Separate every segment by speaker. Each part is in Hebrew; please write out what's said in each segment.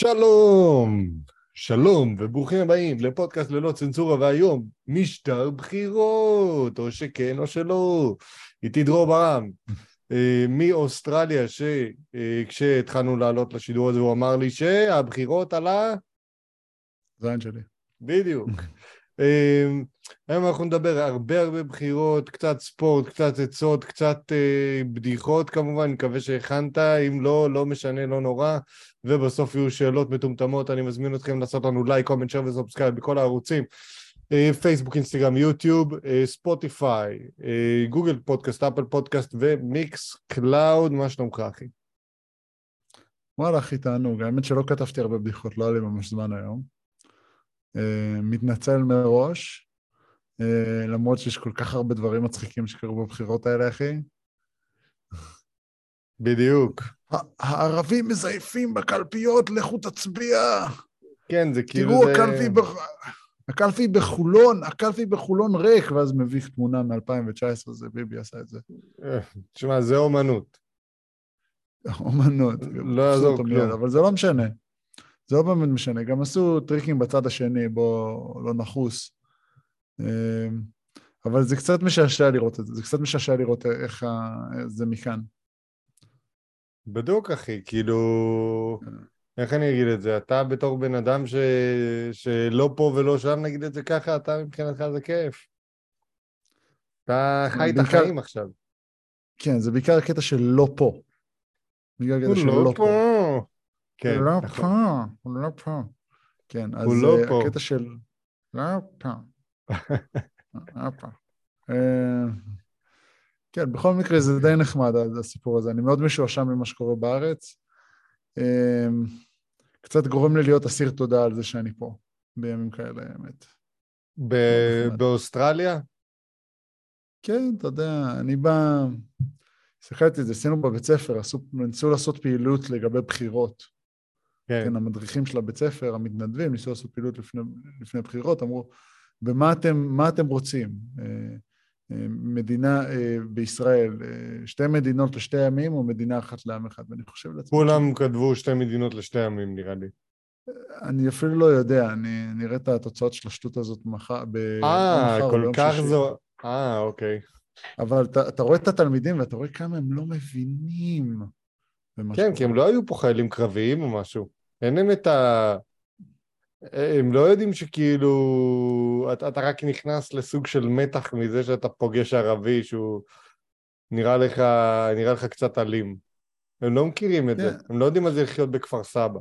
Speaker 1: שלום, שלום וברוכים הבאים לפודקאסט ללא צנזורה והיום משטר בחירות, או שכן או שלא. איתי דרור ברם, אה, מאוסטרליה, שכשהתחלנו לעלות לשידור הזה הוא אמר לי שהבחירות על ה...
Speaker 2: זין שלי.
Speaker 1: בדיוק. אה, היום אנחנו נדבר הרבה הרבה בחירות, קצת ספורט, קצת עצות, קצת אה, בדיחות כמובן, מקווה שהכנת, אם לא, לא משנה, לא נורא, ובסוף יהיו שאלות מטומטמות, אני מזמין אתכם לעשות לנו לייק, comment, share ו subscribe בכל הערוצים, אה, פייסבוק, אינסטגרם, יוטיוב, אה, ספוטיפיי, אה, גוגל פודקאסט, אפל פודקאסט ומיקס קלאוד, מה שלומך אחי?
Speaker 2: וואלה, הכי תענוג. האמת שלא כתבתי הרבה בדיחות, לא היה לי ממש זמן היום. Uh, מתנצל מראש, למרות שיש כל כך הרבה דברים מצחיקים שקרו בבחירות האלה, אחי.
Speaker 1: בדיוק.
Speaker 2: הערבים מזייפים בקלפיות, לכו תצביע.
Speaker 1: כן, זה כאילו
Speaker 2: תראו,
Speaker 1: זה...
Speaker 2: הקלפי, בח... הקלפי בחולון, הקלפי בחולון ריק, ואז מביך תמונה מ-2019, זה ביבי עשה את זה.
Speaker 1: אה, תשמע, זה אומנות.
Speaker 2: אומנות.
Speaker 1: לא יעזור כלום.
Speaker 2: אבל זה לא משנה. זה לא באמת משנה. גם עשו טריקים בצד השני, בוא לא נחוס. אמ, אבל זה קצת משעשע לראות את זה, זה קצת משעשע לראות איך זה מכאן.
Speaker 1: בדוק, אחי, כאילו... איך אני אגיד את זה? אתה בתור בן אדם ש... שלא פה ולא שם, נגיד את זה ככה, אתה מבחינתך זה כיף. אתה חי את החיים עכשיו.
Speaker 2: כן, זה בעיקר הקטע של לא פה.
Speaker 1: בגלל הקטע של לא פה.
Speaker 2: כן, הוא לא
Speaker 1: נכון.
Speaker 2: פה, הוא לא פה. כן, אז
Speaker 1: לא
Speaker 2: אה. הקטע של... לא פה. פה. אה, כן, בכל מקרה זה די נחמד, הסיפור הזה. אני מאוד משועשע ממה שקורה בארץ. אה, קצת גורם לי להיות אסיר תודה על זה שאני פה, בימים כאלה, האמת.
Speaker 1: באוסטרליה?
Speaker 2: כן, אתה יודע, אני בא... הסתכלתי על זה, עשינו בבית ספר, עשו, ניסו לעשות פעילות לגבי בחירות.
Speaker 1: כן.
Speaker 2: כן, המדריכים של הבית ספר, המתנדבים, ניסו לעשות פעילות לפני, לפני בחירות, אמרו, במה אתם, אתם רוצים? אה, אה, מדינה אה, בישראל, שתי מדינות לשתי עמים או מדינה אחת לעם אחד? ואני חושב לעצמי...
Speaker 1: כולם כתבו שתי מדינות לשתי עמים, נראה לי.
Speaker 2: אני אפילו לא יודע, אני נראה את התוצאות של השטות הזאת מחר, ב...
Speaker 1: אה, כל
Speaker 2: ביום
Speaker 1: כך. זו... אה, אוקיי.
Speaker 2: אבל אתה, אתה רואה את התלמידים ואתה רואה כמה הם לא מבינים.
Speaker 1: כן,
Speaker 2: שקורה.
Speaker 1: כי הם לא היו פה חיילים קרביים או משהו. אין להם את ה... הם לא יודעים שכאילו... אתה, אתה רק נכנס לסוג של מתח מזה שאתה פוגש ערבי שהוא נראה לך, נראה לך קצת אלים. הם לא מכירים את זה.
Speaker 2: כן.
Speaker 1: הם לא יודעים מה זה לחיות בכפר סבא.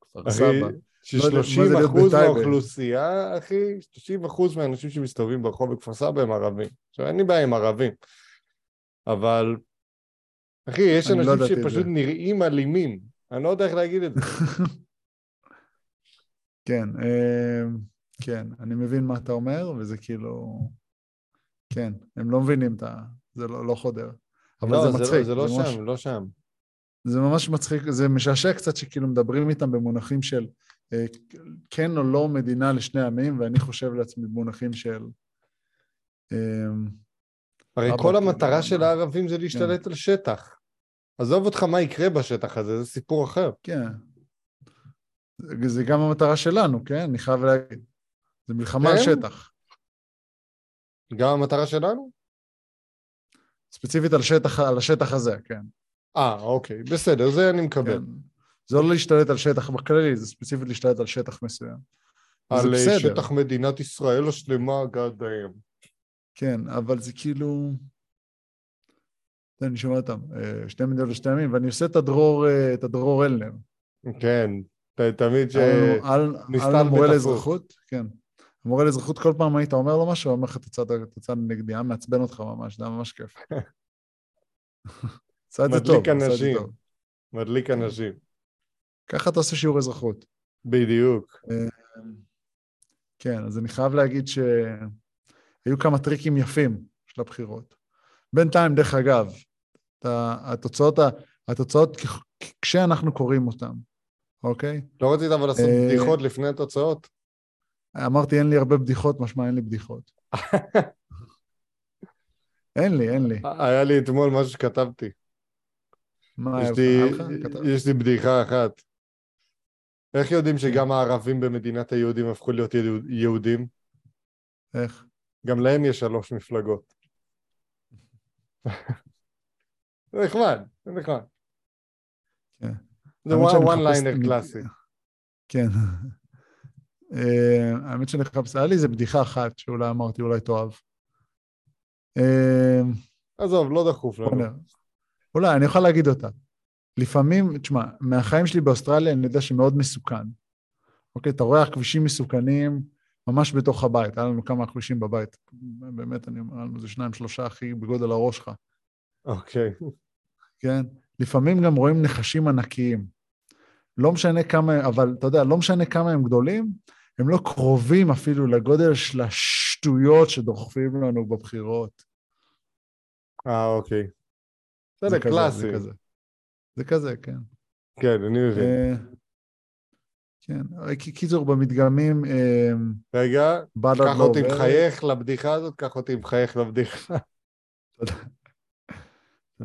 Speaker 2: כפר
Speaker 1: אחי,
Speaker 2: סבא. לא יודע מה
Speaker 1: ש-30
Speaker 2: זה להיות
Speaker 1: אחוז. מהאוכלוסייה, אחי, 30 אחוז מהאנשים שמסתובבים ברחוב בכפר סבא הם ערבים. עכשיו, אין לי בעיה עם ערבים, אבל, אחי, יש
Speaker 2: לא
Speaker 1: אנשים שפשוט. נראים אלימים. אני לא יודע איך להגיד את זה.
Speaker 2: כן, אה, כן, אני מבין מה אתה אומר, וזה כאילו... כן, הם לא מבינים את ה... זה לא, לא חודר. אבל
Speaker 1: לא,
Speaker 2: זה מצחיק.
Speaker 1: זה לא
Speaker 2: ממש,
Speaker 1: שם, לא שם.
Speaker 2: זה ממש מצחיק, זה משעשע קצת שכאילו מדברים איתם במונחים של אה, כן או לא מדינה לשני עמים, ואני חושב לעצמי במונחים של... אה,
Speaker 1: הרי כל
Speaker 2: כאילו,
Speaker 1: המטרה של הערבים זה להשתלט על שטח. עזוב אותך מה יקרה בשטח הזה, זה סיפור אחר.
Speaker 2: כן. זה- גם המטרה שלנו, כן? אני חייב להגיד. זה מלחמה על
Speaker 1: כן?
Speaker 2: שטח.
Speaker 1: גם המטרה שלנו?
Speaker 2: ספציפית על שטח, על השטח הזה, כן.
Speaker 1: אה, אוקיי, בסדר, זה אני מקבל.
Speaker 2: כן. זה לא להשתלט על שטח בכללי, זה ספציפית להשתלט על שטח מסוים.
Speaker 1: על אה. שטח מדינת ישראל השלמה, damn.
Speaker 2: כן, אבל זה כאילו... תן, אני שומע אותם, אה, שתי מדינות לשתי ימים, ואני עושה את הדרור, אה, את הדרור אלנר.
Speaker 1: כן, ת- תמיד ש...
Speaker 2: על- על על המורה. לאזרחות, כן. המורה לאזרחות, כל פעם היית אומר לו משהו, הוא אומר לך, את הצד נגדי, היה מעצבן אותך ממש, זה היה ממש כיף. עשה את זה טוב, עשה את זה. טוב.
Speaker 1: מדליק אנשים.
Speaker 2: ככה אתה עושה שיעור אזרחות.
Speaker 1: בדיוק.
Speaker 2: כן, אז אני חייב להגיד שהיו כמה טריקים יפים של הבחירות. בינתיים, דרך אגב, התוצאות, התוצאות כשאנחנו קוראים אותן, אוקיי?
Speaker 1: לא רצית אבל לעשות
Speaker 2: אה,
Speaker 1: בדיחות לפני התוצאות?
Speaker 2: אמרתי, אין לי הרבה בדיחות, משמע אין לי בדיחות. אין לי, אין לי.
Speaker 1: היה לי אתמול משהו שכתבתי.
Speaker 2: מה
Speaker 1: יש
Speaker 2: היה
Speaker 1: לי?
Speaker 2: כתב?
Speaker 1: יש לי בדיחה אחת. איך יודעים שגם הערבים במדינת היהודים הפכו להיות יהוד- יהודים?
Speaker 2: איך?
Speaker 1: גם להם יש שלוש מפלגות. זה נחמד, זה נחמד.
Speaker 2: כן.
Speaker 1: זה one
Speaker 2: מחפש
Speaker 1: ליינר קלאסי.
Speaker 2: כן. אה, האמת שאני מחפש, היה לי איזה בדיחה אחת שאולי אמרתי, אולי תאהב. אה,
Speaker 1: עזוב, לא דחוף לנו.
Speaker 2: אולי, אני יכול להגיד אותה. לפעמים, תשמע, מהחיים שלי באוסטרליה אני יודע שמאוד מסוכן. אוקיי, אתה רואה כבישים מסוכנים ממש בתוך הבית. היה לנו כמה כבישים בבית. באמת, אני אומר, היה לנו איזה שניים, שלושה הכי בגודל הראש שלך.
Speaker 1: אוקיי.
Speaker 2: כן? לפעמים גם רואים נחשים ענקיים. לא משנה כמה, אבל אתה יודע, לא משנה כמה הם גדולים, הם לא קרובים אפילו לגודל של השטויות שדוחפים לנו בבחירות.
Speaker 1: אה, אוקיי.
Speaker 2: זה
Speaker 1: בסדר,
Speaker 2: כזה,
Speaker 1: קלאסי.
Speaker 2: זה כזה. זה כזה, כן.
Speaker 1: כן, אני מבין.
Speaker 2: אה, כן, קיצור, במדגמים, אה,
Speaker 1: רגע,
Speaker 2: בל"ד
Speaker 1: קח אותי. מחייך לבדיחה הזאת, קח אותי מחייך לבדיחה.
Speaker 2: תודה.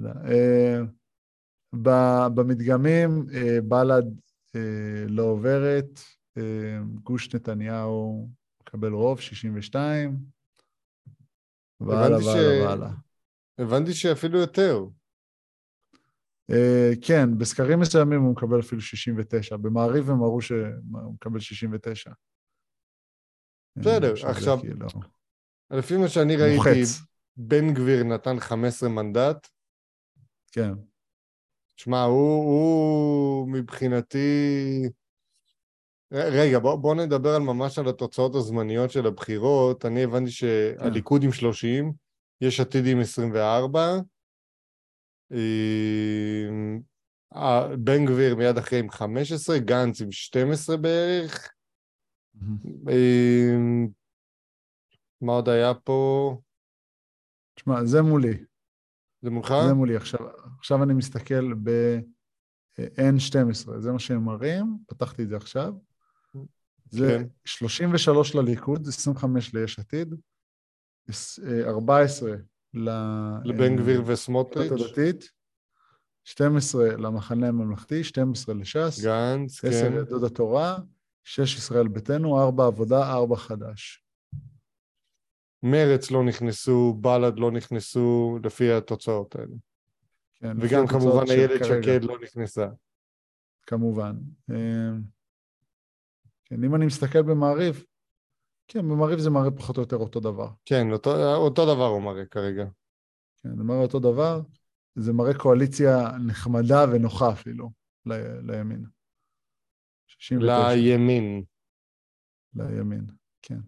Speaker 2: אה, ב- במדגמים, אה, בל"ד אה, לא עוברת, אה, גוש נתניהו מקבל רוב, 62, והלאה והלאה והלאה.
Speaker 1: הבנתי שאפילו יותר.
Speaker 2: אה, כן, בסקרים מסוימים הוא מקבל אפילו 69. במעריב הם אמרו שהוא מקבל 69.
Speaker 1: בסדר,
Speaker 2: שזה
Speaker 1: עכשיו,
Speaker 2: כאילו
Speaker 1: לפי מה שאני ראיתי. בן גביר נתן 15 מנדט.
Speaker 2: כן,
Speaker 1: שמע, הוא, הוא מבחינתי... רגע, בוא, בוא נדבר על ממש על התוצאות הזמניות של הבחירות. אני הבנתי שהליכוד עם 30, יש עתיד עם 24, אה, בן גביר מיד אחרי עם 15, גנץ עם 12 בערך. מה עוד היה פה?
Speaker 2: תשמע, זה מולי.
Speaker 1: זה מולך?
Speaker 2: זה מולי. עכשיו, עכשיו אני מסתכל ב-N12, זה מה שהם מראים, פתחתי את זה עכשיו. זה
Speaker 1: כן.
Speaker 2: 33 לליכוד, 25 ליש עתיד, עש- אה, 14 ל...
Speaker 1: לבן
Speaker 2: אה,
Speaker 1: גביר וסמוטריץ',
Speaker 2: הדתית, 12 למחנה הממלכתי, 12 לש"ס,
Speaker 1: גנץ,
Speaker 2: 10
Speaker 1: כן.
Speaker 2: יהדות התורה, 6 ישראל ביתנו, 4 עבודה, 4 חד"ש.
Speaker 1: מרץ לא נכנסו, בל"ד לא נכנסו, לפי התוצאות האלה.
Speaker 2: כן,
Speaker 1: וגם כמובן איילת שקד לא נכנסה.
Speaker 2: כמובן. אה, כן, אם אני מסתכל במעריב, כן, במעריב זה מראה פחות או יותר אותו דבר.
Speaker 1: כן, אותו, אותו דבר הוא מראה כרגע.
Speaker 2: כן, זה מראה אותו דבר, זה מראה קואליציה נחמדה ונוחה אפילו ל- לימין. 69.
Speaker 1: לימין.
Speaker 2: לימין, כן.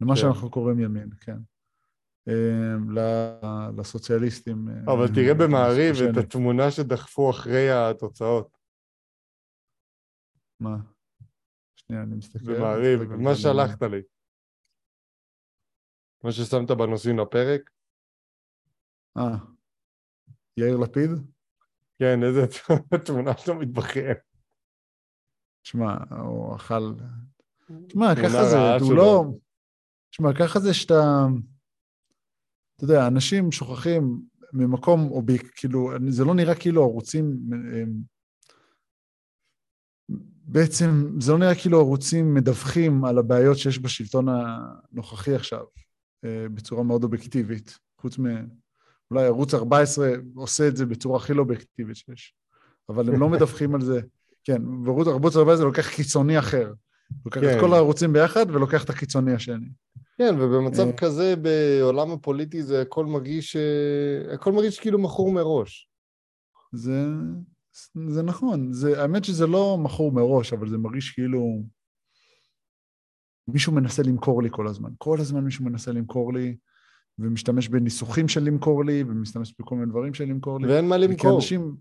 Speaker 2: למה
Speaker 1: כן.
Speaker 2: שאנחנו קוראים ימין, כן. אה, ל- לסוציאליסטים. אה,
Speaker 1: אבל תראה במעריב את. התמונה שדחפו אחרי התוצאות.
Speaker 2: מה? שנייה, אני מסתכל.
Speaker 1: במעריב,
Speaker 2: מסתכל
Speaker 1: מה
Speaker 2: זה.
Speaker 1: שלחת לי. מה ששמת בנושאים לפרק.
Speaker 2: אה, יאיר לפיד?
Speaker 1: כן, איזה תמונה שאתה מתבכיין.
Speaker 2: תשמע, הוא אכל... תשמע, ככה זה, הוא. לא... תשמע, ככה זה שאתה... אתה יודע, אנשים שוכחים ממקום אוביק, כאילו, זה לא נראה כאילו ערוצים... בעצם, זה לא נראה כאילו ערוצים מדווחים על הבעיות שיש בשלטון הנוכחי עכשיו, אה, בצורה מאוד אובייקטיבית, חוץ מ... אולי ערוץ 14 עושה את זה בצורה הכי לא אובייקטיבית שיש, אבל הם לא מדווחים על זה. כן, וערוץ ערוץ 14 לוקח קיצוני אחר. לוקח
Speaker 1: כן.
Speaker 2: את כל הערוצים ביחד ולוקח את הקיצוני השני.
Speaker 1: כן, ובמצב
Speaker 2: אה.
Speaker 1: כזה בעולם הפוליטי זה הכל מרגיש, אה, הכל מרגיש כאילו מכור מראש.
Speaker 2: זה, זה נכון, זה, האמת שזה לא מכור מראש, אבל זה מרגיש כאילו מישהו מנסה למכור לי כל הזמן. כל הזמן מישהו מנסה למכור לי, ומשתמש בניסוחים של למכור לי, ומשתמש בכל מיני דברים של למכור לי.
Speaker 1: ואין מה למכור.
Speaker 2: אנשים,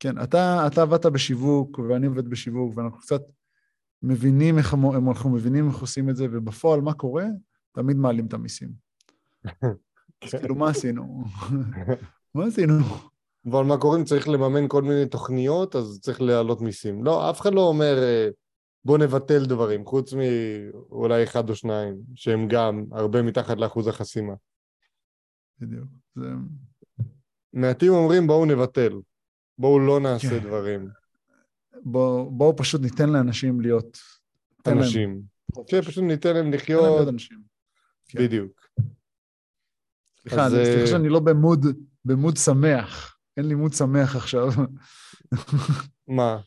Speaker 2: כן, אתה, אתה עבדת בשיווק, ואני עובד בשיווק, ואנחנו קצת מבינים איך, הם- אנחנו מבינים איך עושים את זה, ובפועל מה קורה? תמיד מעלים את המיסים. אז כאילו, מה עשינו? מה עשינו?
Speaker 1: אבל מה קורה אם צריך לממן כל מיני תוכניות, אז צריך להעלות מיסים. לא, אף אחד לא אומר אה, בוא נבטל דברים, חוץ מאולי אחד או שניים, שהם גם הרבה מתחת לאחוז החסימה.
Speaker 2: בדיוק. זה...
Speaker 1: מעטים אומרים בואו נבטל. בואו לא נעשה
Speaker 2: כן.
Speaker 1: דברים.
Speaker 2: בואו בוא פשוט ניתן לאנשים להיות...
Speaker 1: אנשים. כן, פשוט ניתן להם
Speaker 2: ניתן להם
Speaker 1: לחיות,
Speaker 2: להיות אנשים. כן.
Speaker 1: בדיוק.
Speaker 2: סליחה,
Speaker 1: אז,
Speaker 2: אני- סליחה
Speaker 1: אה,
Speaker 2: שאני לא במוד, במוד שמח. אין לי מוד שמח עכשיו.
Speaker 1: מה?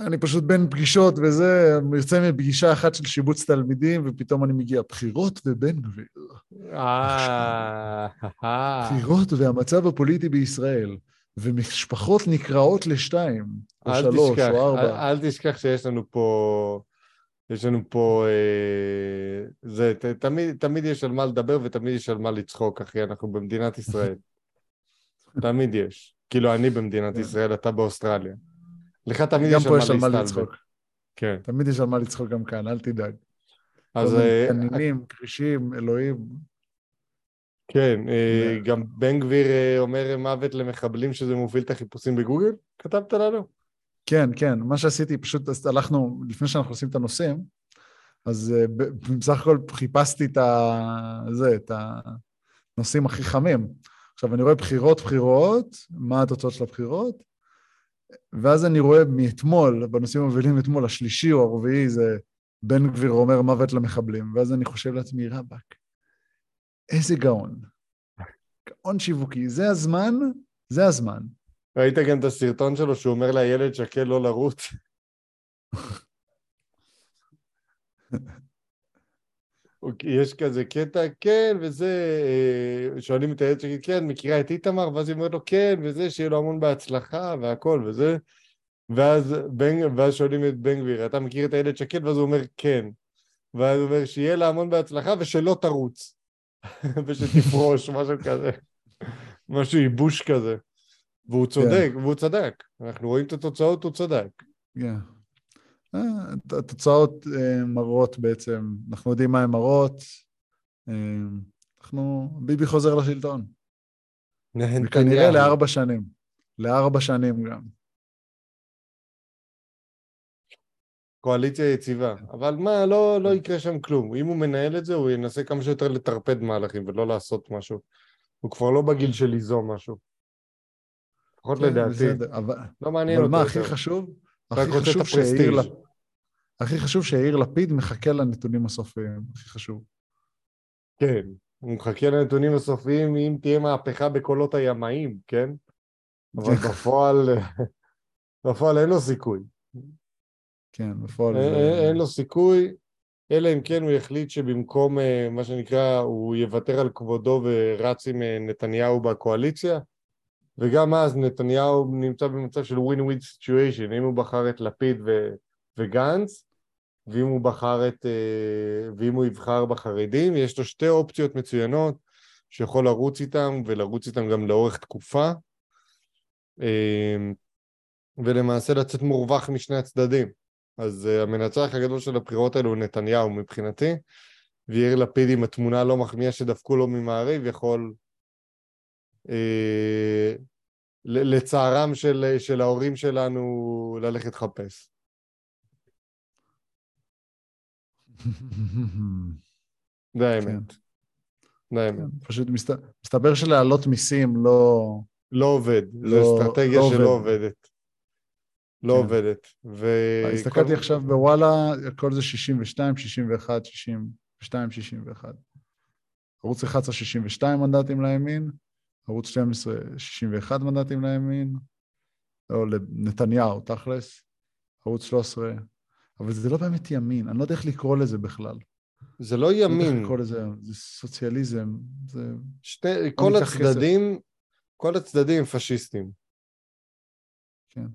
Speaker 2: אני פשוט בין פגישות וזה, יוצא מפגישה אחת של שיבוץ תלמידים, ופתאום אני מגיע, בחירות ובן גביר.
Speaker 1: אה, אה.
Speaker 2: בחירות והמצב הפוליטי בישראל, ומשפחות נקרעות לשתיים, או
Speaker 1: אל
Speaker 2: שלוש,
Speaker 1: תשכח,
Speaker 2: או
Speaker 1: אל,
Speaker 2: ארבע.
Speaker 1: אל תשכח שיש לנו פה, יש לנו פה, אה, זה, ת, תמיד, תמיד יש על מה לדבר ותמיד יש על מה לצחוק, אחי, אנחנו במדינת ישראל. תמיד יש. כאילו, אני במדינת
Speaker 2: כן.
Speaker 1: ישראל, אתה באוסטרליה. לך תמיד
Speaker 2: גם
Speaker 1: יש
Speaker 2: פה יש על מה
Speaker 1: להסתלבט.
Speaker 2: לצחוק.
Speaker 1: כן.
Speaker 2: תמיד יש על מה לצחוק גם כאן, אל תדאג.
Speaker 1: אז
Speaker 2: מיני
Speaker 1: אה,
Speaker 2: תנינים, כרישים, אלוהים.
Speaker 1: כן, אה, גם בן גביר אה, אומר מוות למחבלים שזה מוביל את החיפושים בגוגל? כתבת לנו?
Speaker 2: כן, כן, מה שעשיתי, פשוט הלכנו, לפני שאנחנו עושים את הנושאים, אז אה, בסך הכל חיפשתי את ה... זה, את הנושאים הכי חמים. עכשיו, אני רואה בחירות, בחירות, מה התוצאות של הבחירות, ואז אני רואה מאתמול, בנושאים המובילים אתמול, השלישי או הרביעי זה בן גביר אומר מוות למחבלים, ואז אני חושב לעצמי, רבאק, איזה גאון. גאון שיווקי, זה הזמן, זה הזמן.
Speaker 1: ראית גם את הסרטון שלו שהוא אומר לילד שקל לא לרוץ? אוקיי, יש כזה קטע, כן, וזה, אה, שואלים את הילד שלי, כן, מכירה את איתמר? ואז היא אומרת לו, כן, וזה, שיהיה לו המון בהצלחה והכל, וזה. ואז, בן, ואז שואלים את בן גביר, אתה מכיר את הילד שקד? ואז הוא אומר, כן. ואז הוא אומר, שיהיה לה המון בהצלחה ושלא תרוץ. ושתפרוש, משהו כזה. משהו ייבוש כזה. והוא צודק, והוא צדק. אנחנו רואים את התוצאות, הוא צדק.
Speaker 2: כן. אה, התוצאות אה, מראות בעצם, אנחנו יודעים מה הן מראות. אה, אנחנו, ביבי חוזר לשלטון. וכנראה לארבע שנים. לארבע שנים גם.
Speaker 1: קואליציה יציבה. אבל מה, לא, לא יקרה שם כלום. אם הוא מנהל את זה, הוא ינסה כמה שיותר לטרפד מהלכים ולא לעשות משהו. הוא כבר לא בגיל של ליזום משהו. לפחות
Speaker 2: כן,
Speaker 1: לדעתי.
Speaker 2: בסדר, אבל,
Speaker 1: לא מעניין
Speaker 2: אבל
Speaker 1: אותו
Speaker 2: מה
Speaker 1: יותר.
Speaker 2: הכי חשוב? הכי חשוב
Speaker 1: הפרסטיג'.
Speaker 2: לפיד, הכי חשוב שיאיר לפיד מחכה לנתונים הסופיים, הכי חשוב.
Speaker 1: כן, הוא מחכה לנתונים הסופיים אם תהיה מהפכה בקולות הימאים, כן? אבל
Speaker 2: כן.
Speaker 1: בפועל, בפועל אין לו סיכוי.
Speaker 2: כן, בפועל
Speaker 1: אין-
Speaker 2: זה...
Speaker 1: אין אין לו סיכוי, אלא אם כן הוא יחליט שבמקום אה, מה שנקרא, הוא יוותר על כבודו ורץ עם אה, נתניהו בקואליציה, וגם אז נתניהו נמצא במצב של win-win situation, אם הוא בחר את לפיד ו- וגנץ, ואם הוא בחר את... אה, ואם הוא יבחר בחרדים, יש לו שתי אופציות מצוינות שיכול לרוץ איתם, ולרוץ איתם גם לאורך תקופה, אה, ולמעשה לצאת מורווח משני הצדדים. אז uh, המנצח הגדול של הבחירות האלו הוא נתניהו מבחינתי, ויאיר לפיד עם התמונה הלא מחמיאה שדפקו לו ממעריב יכול, uh, לצערם של, של ההורים שלנו, ללכת לחפש. זה האמת. זה האמת.
Speaker 2: פשוט מסת... מסתבר שלהעלות מיסים לא...
Speaker 1: לא עובד, זו
Speaker 2: לא-
Speaker 1: אסטרטגיה
Speaker 2: לא
Speaker 1: שלא
Speaker 2: עובד.
Speaker 1: עובדת. לא
Speaker 2: כן.
Speaker 1: עובדת. ו...
Speaker 2: הסתכלתי
Speaker 1: כל-
Speaker 2: עכשיו בוואלה, הכל זה 62, 61, 62, 61. ערוץ 11, 62 מנדטים לימין, ערוץ 12, 61 מנדטים לימין, או לנתניהו, תכלס, ערוץ 13, אבל זה לא באמת ימין, אני לא יודע איך לקרוא לזה בכלל.
Speaker 1: זה לא
Speaker 2: לא יודע איך
Speaker 1: ימין.
Speaker 2: לקרוא לזה, זה סוציאליזם, זה...
Speaker 1: שתי, כל
Speaker 2: ניקח כסף.
Speaker 1: הצדדים, כל הצדדים פשיסטים.
Speaker 2: כן.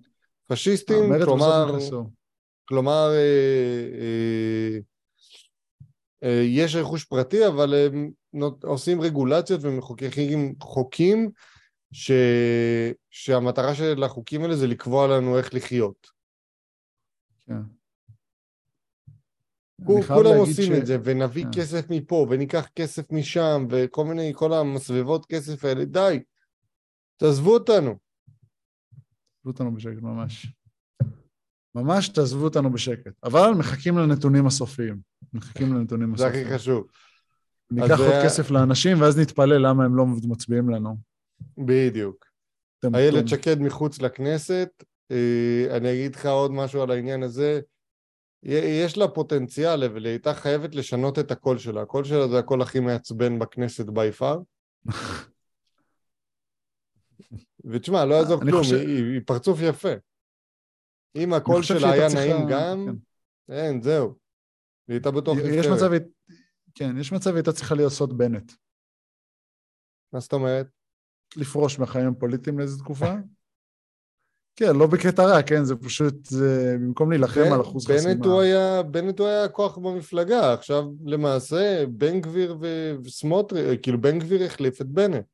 Speaker 1: פשיסטים, כלומר. כלומר, אה, אה, אה, יש רכוש פרטי, אבל הם עושים רגולציות ומחוקקים חוקים ש... שהמטרה של החוקים האלה זה לקבוע לנו איך לחיות.
Speaker 2: כן.
Speaker 1: כולם עושים
Speaker 2: ש-
Speaker 1: את זה, ונביא
Speaker 2: כן.
Speaker 1: כסף מפה, וניקח כסף משם, וכל מיני, כל המסבבות כסף האלה, די, תעזבו אותנו.
Speaker 2: תעזבו אותנו בשקט, ממש. ממש תעזבו אותנו בשקט. אבל מחכים לנתונים הסופיים. מחכים לנתונים
Speaker 1: זה
Speaker 2: הסופיים.
Speaker 1: הכי חשוב.
Speaker 2: ניקח עוד
Speaker 1: זה-
Speaker 2: כסף לאנשים, ואז נתפלא למה הם לא מצביעים לנו.
Speaker 1: בדיוק. איילת שקד מחוץ לכנסת, אה, אני אגיד לך עוד משהו על העניין הזה. יש לה פוטנציאל, אבל היא הייתה חייבת לשנות את הקול שלה. הקול שלה זה הקול הכי מעצבן בכנסת בי פאר. ותשמע, לא יעזור
Speaker 2: אני
Speaker 1: כלום,
Speaker 2: חושב-
Speaker 1: היא, היא, פרצוף יפה. אם הקול שלה היה
Speaker 2: צריכה-
Speaker 1: נעים גם,
Speaker 2: כן.
Speaker 1: אין, זהו. היא הייתה בטוח
Speaker 2: יש. מצב, כן, יש מצב הייתה צריכה סוד בנט.
Speaker 1: מה זאת אומרת?
Speaker 2: לפרוש מהחיים הפוליטיים לאיזו תקופה. כן, לא בקטע רע, כן, זה פשוט, זה במקום להילחם על אחוז חסימה.
Speaker 1: בנט הוא היה, בנט הוא היה כוח במפלגה, עכשיו למעשה בן גביר וסמוטריץ', כאילו בן גביר החליף את בנט,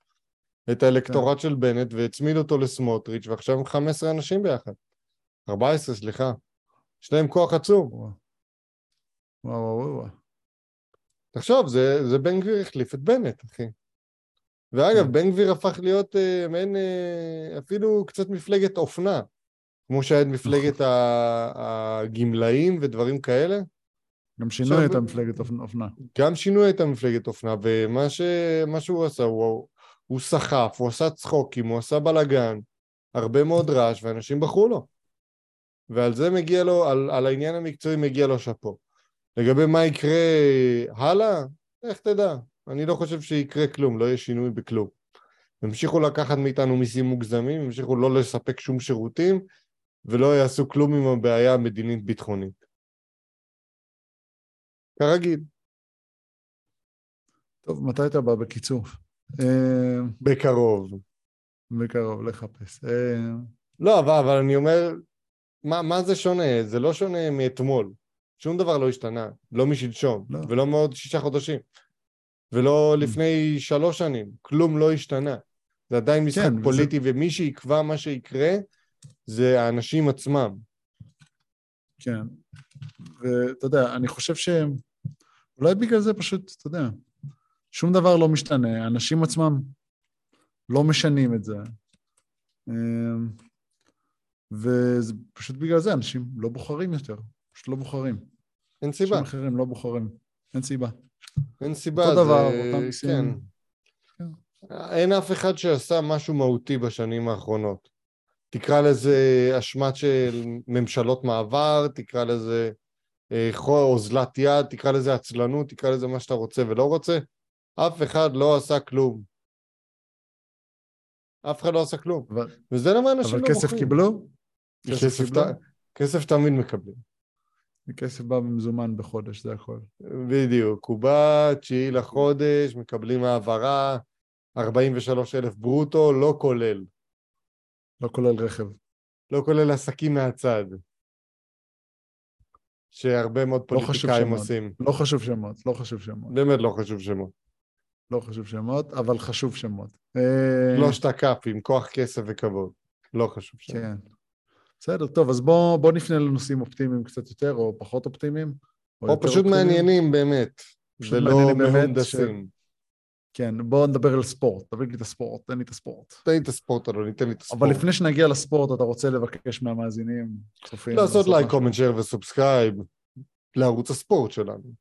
Speaker 1: את האלקטורט של בנט והצמיד אותו לסמוטריץ' ועכשיו הם 15 אנשים ביחד, 14 סליחה, יש להם כוח עצום,
Speaker 2: וואו, וואו, וואו.
Speaker 1: תחשוב זה, זה בן גביר החליף את בנט אחי, ואגב
Speaker 2: כן.
Speaker 1: בן גביר הפך להיות אה, מעין אה, אפילו קצת מפלגת אופנה, כמו שהיה את מפלגת הגמלאים ודברים כאלה,
Speaker 2: גם שינו את המפלגת אופ- אופנה.
Speaker 1: גם שינו את המפלגת אופנה, ומה ש... שהוא עשה, הוא, הוא סחף, הוא עשה צחוקים, הוא עשה בלאגן, הרבה מאוד רעש, ואנשים בחרו לו. ועל זה מגיע לו, על, על העניין המקצועי מגיע לו שאפו. לגבי מה יקרה הלאה, איך תדע? אני לא חושב שיקרה כלום, לא יהיה שינוי בכלום. ימשיכו לקחת מאיתנו מיסים מוגזמים, ימשיכו לא לספק שום שירותים, ולא יעשו כלום עם הבעיה המדינית-ביטחונית. כרגיל.
Speaker 2: טוב, מתי אתה בא בקיצור? אה,
Speaker 1: בקרוב.
Speaker 2: בקרוב, לחפש. אה,
Speaker 1: לא, אבל, אבל אני אומר, מה, מה זה שונה? זה לא שונה מאתמול. שום דבר לא השתנה. לא משלשום,
Speaker 2: לא.
Speaker 1: ולא מעוד שישה חודשים. ולא לפני שלוש שנים. כלום לא השתנה. זה עדיין משחק
Speaker 2: כן, וזה-
Speaker 1: פוליטי, ומי שיקבע מה שיקרה זה האנשים עצמם.
Speaker 2: כן. ואתה יודע, אני חושב שאולי בגלל זה פשוט, אתה יודע, שום דבר לא משתנה, האנשים עצמם לא משנים את זה. אמ, וזה פשוט בגלל זה אנשים לא בוחרים יותר, פשוט לא בוחרים.
Speaker 1: אין סיבה.
Speaker 2: אנשים אחרים לא בוחרים, אין סיבה.
Speaker 1: אין סיבה.
Speaker 2: אותו דבר,
Speaker 1: זה...
Speaker 2: אותם מיסים.
Speaker 1: כן.
Speaker 2: כן.
Speaker 1: אין אף אחד שעשה משהו מהותי בשנים האחרונות. תקרא לזה אשמת של ממשלות מעבר, תקרא לזה אה, אוזלת יד, תקרא לזה עצלנות, תקרא לזה מה שאתה רוצה ולא רוצה. אף אחד לא עשה כלום. אף אחד לא עשה כלום.
Speaker 2: אבל,
Speaker 1: וזה למה אנשים
Speaker 2: אבל
Speaker 1: לא
Speaker 2: כסף
Speaker 1: בוחרים.
Speaker 2: קיבלו? כסף
Speaker 1: כסף,
Speaker 2: קיבלו?
Speaker 1: ת... כסף תמיד מקבלים.
Speaker 2: כסף בא במזומן בחודש, זה הכל.
Speaker 1: בדיוק. הוא בא, תשיעי לחודש, מקבלים העברה, 43 אלף ברוטו, לא כולל.
Speaker 2: לא כולל רכב.
Speaker 1: לא כולל עסקים מהצד. שהרבה מאוד
Speaker 2: לא
Speaker 1: פוליטיקאים
Speaker 2: שמות.
Speaker 1: עושים.
Speaker 2: לא חשוב שמות, לא חשוב שמות.
Speaker 1: באמת לא חשוב שמות.
Speaker 2: לא חשוב שמות, אבל חשוב שמות. אה,
Speaker 1: שלושת הכ"פים, כוח, כסף וכבוד. לא חשוב שמות.
Speaker 2: כן. בסדר, טוב, אז בוא, בוא נפנה לנושאים אופטימיים קצת יותר, או פחות אופטימיים.
Speaker 1: או
Speaker 2: יותר
Speaker 1: פשוט
Speaker 2: אופטימיים.
Speaker 1: מעניינים באמת, ולא מהונדסים.
Speaker 2: כן, בוא נדבר על ספורט. תביא לי את הספורט, תן לי את הספורט.
Speaker 1: תן לי את הספורט, אדוני, תן לי את הספורט.
Speaker 2: אבל לפני שנגיע לספורט, אתה רוצה לבקש מהמאזינים, צופים,
Speaker 1: לעשות לייק?
Speaker 2: comment,
Speaker 1: share ו subscribe לערוץ הספורט שלנו.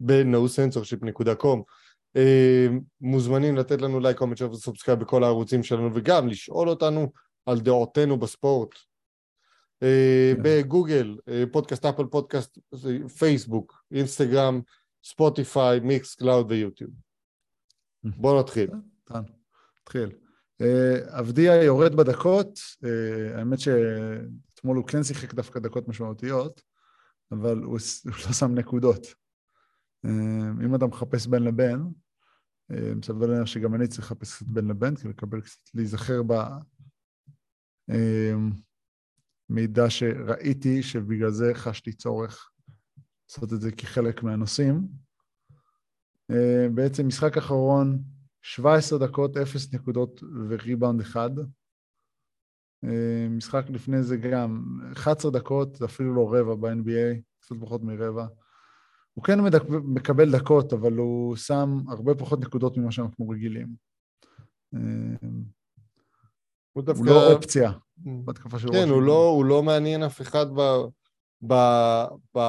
Speaker 1: ב-nocensorship.com אה, מוזמנים לתת לנו לייק, comment, share ו subscribe בכל הערוצים שלנו וגם לשאול אותנו על דעותינו בספורט. אה,
Speaker 2: כן.
Speaker 1: בגוגל, אה, פודקאסט אפל, פודקאסט פייסבוק, אינסטגרם, ספוטיפיי, מיקס, קלאוד ויוטיוב. בואו נתחיל.
Speaker 2: טל, תתחיל. אה, אבדיה יורד בדקות, האמת שאתמול הוא כן שיחק דווקא דקות משמעותיות, אבל הוא לא שם נקודות. אם אתה מחפש בין לבין, מסתבר להניח שגם אני צריך לחפש קצת בין לבין, כדי לקבל קצת, להיזכר במידע שראיתי, שבגלל זה חשתי צורך לעשות את זה כחלק מהנושאים. אה, בעצם משחק אחרון, 17 דקות, 0 נקודות וריבאונד אחד. אה, משחק לפני זה גם 11 דקות, זה אפילו לא רבע ב-NBA, קצת פחות מרבע. הוא כן מדק... מקבל דקות, אבל הוא שם הרבה פחות נקודות ממה שאנחנו רגילים. אה,
Speaker 1: הוא
Speaker 2: הוא
Speaker 1: דווקא...
Speaker 2: לא אופציה בהתקפה של
Speaker 1: כן, הוא
Speaker 2: וושינגטון.
Speaker 1: לא, הוא לא מעניין אף אחד ב... ב... ב...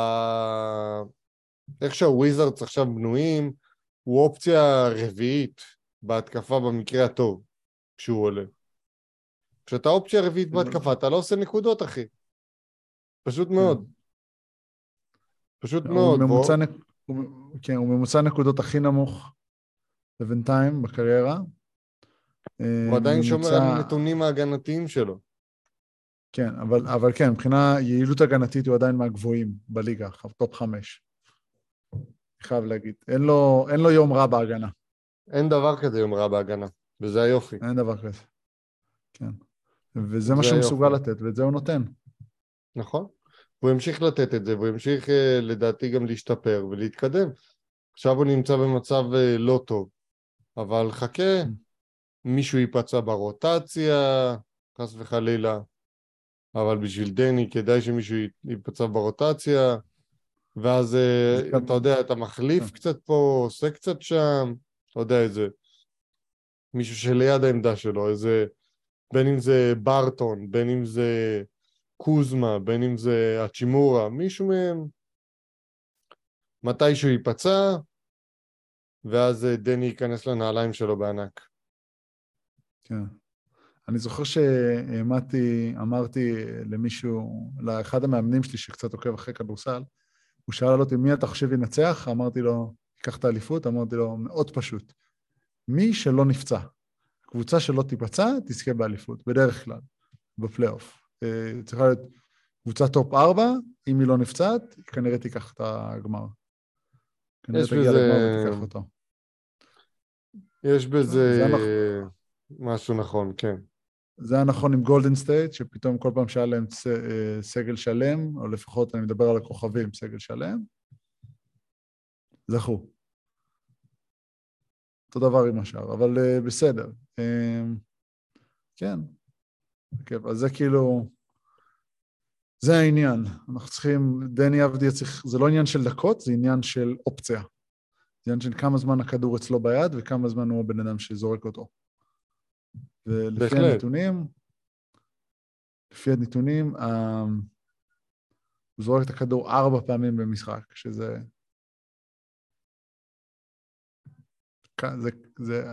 Speaker 1: איך שהוויזרדס עכשיו בנויים, הוא אופציה רביעית בהתקפה במקרה הטוב, כשהוא עולה. כשאתה אופציה רביעית בהתקפה, אתה לא עושה נקודות, אחי. פשוט מאוד. פשוט מאוד.
Speaker 2: ממוצע. נק... הוא... כן, הוא ממוצע נקודות הכי נמוך לבינתיים בקריירה.
Speaker 1: הוא עדיין
Speaker 2: ממוצע...
Speaker 1: שומר על הנתונים ההגנתיים שלו.
Speaker 2: כן, אבל, אבל כן, מבחינה יעילות הגנתית הוא עדיין מהגבוהים בליגה, top חמש. אני חייב להגיד. אין לו, אין לו יום רע בהגנה.
Speaker 1: אין דבר כזה יום רע בהגנה, וזה היופי.
Speaker 2: אין דבר כזה. כן. וזה מה שהוא מסוגל לתת, ואת זה הוא נותן.
Speaker 1: נכון. הוא ימשיך לתת את זה, והוא ימשיך לדעתי גם להשתפר ולהתקדם. עכשיו הוא נמצא במצב לא טוב, אבל חכה, מישהו ייפצע ברוטציה, חס וחלילה, אבל בשביל דני כדאי שמישהו ייפצע ברוטציה, ואז אתה יודע, אתה מחליף קצת פה, עושה קצת שם, אתה יודע, איזה מישהו שליד העמדה שלו, איזה, בין אם זה ברטון, בין אם זה קוזמה, בין אם זה אצ'ימורה, מישהו מהם, מתישהו ייפצע, ואז דני ייכנס לנעליים שלו בענק.
Speaker 2: כן. אני זוכר שהעמדתי, אמרתי למישהו, לאחד המאמנים שלי שקצת עוקב אחרי כדורסל, הוא שאל אותי, מי אתה חושב ינצח? אמרתי לו, ייקח את האליפות? אמרתי לו, מאוד פשוט. מי שלא נפצע. קבוצה שלא תיפצע, תזכה באליפות, בדרך כלל, בפלייאוף. צריכה להיות קבוצה top 4, אם היא לא נפצעת, כנראה תיקח את הגמר. כנראה תגיע
Speaker 1: בזה...
Speaker 2: לגמר ותיקח אותו.
Speaker 1: יש בזה משהו נכון, כן.
Speaker 2: זה היה נכון עם גולדן סטייט, שפתאום כל פעם שהיה להם סגל שלם, או לפחות אני מדבר על הכוכבים, סגל שלם, זכו. אותו דבר עם השאר, אבל uh, בסדר. Uh, כן. כן, אז זה כאילו, זה העניין. אנחנו צריכים, דני אבדיה צריך, זה לא עניין של דקות, זה עניין של אופציה. זה עניין של כמה זמן הכדור אצלו ביד וכמה זמן הוא הבן אדם שזורק אותו. ולפי בהחלט. הנתונים, לפי הנתונים, הוא זורק את הכדור ארבע פעמים במשחק, שזה... זה, זה,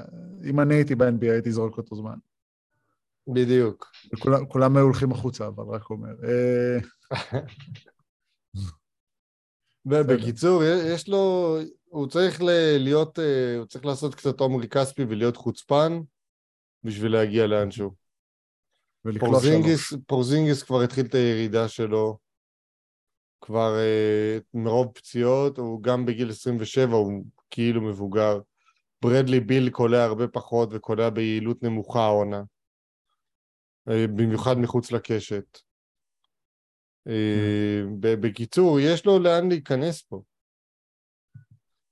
Speaker 2: אם אני הייתי ב-NBA הייתי זורק אותו זמן.
Speaker 1: בדיוק.
Speaker 2: וכולם, כולם היו הולכים החוצה, אבל רק אומר.
Speaker 1: בקיצור, יש לו, הוא צריך להיות, הוא צריך לעשות קצת עומרי כספי ולהיות חוצפן בשביל להגיע לאנשהו. פורזינגיס, פורזינגיס כבר התחיל את הירידה שלו, כבר מרוב פציעות, הוא גם בגיל 27, הוא כאילו מבוגר. ברדלי ביל קולע הרבה פחות וקולע ביעילות נמוכה העונה. במיוחד מחוץ לקשת. בקיצור, יש לו לאן להיכנס פה.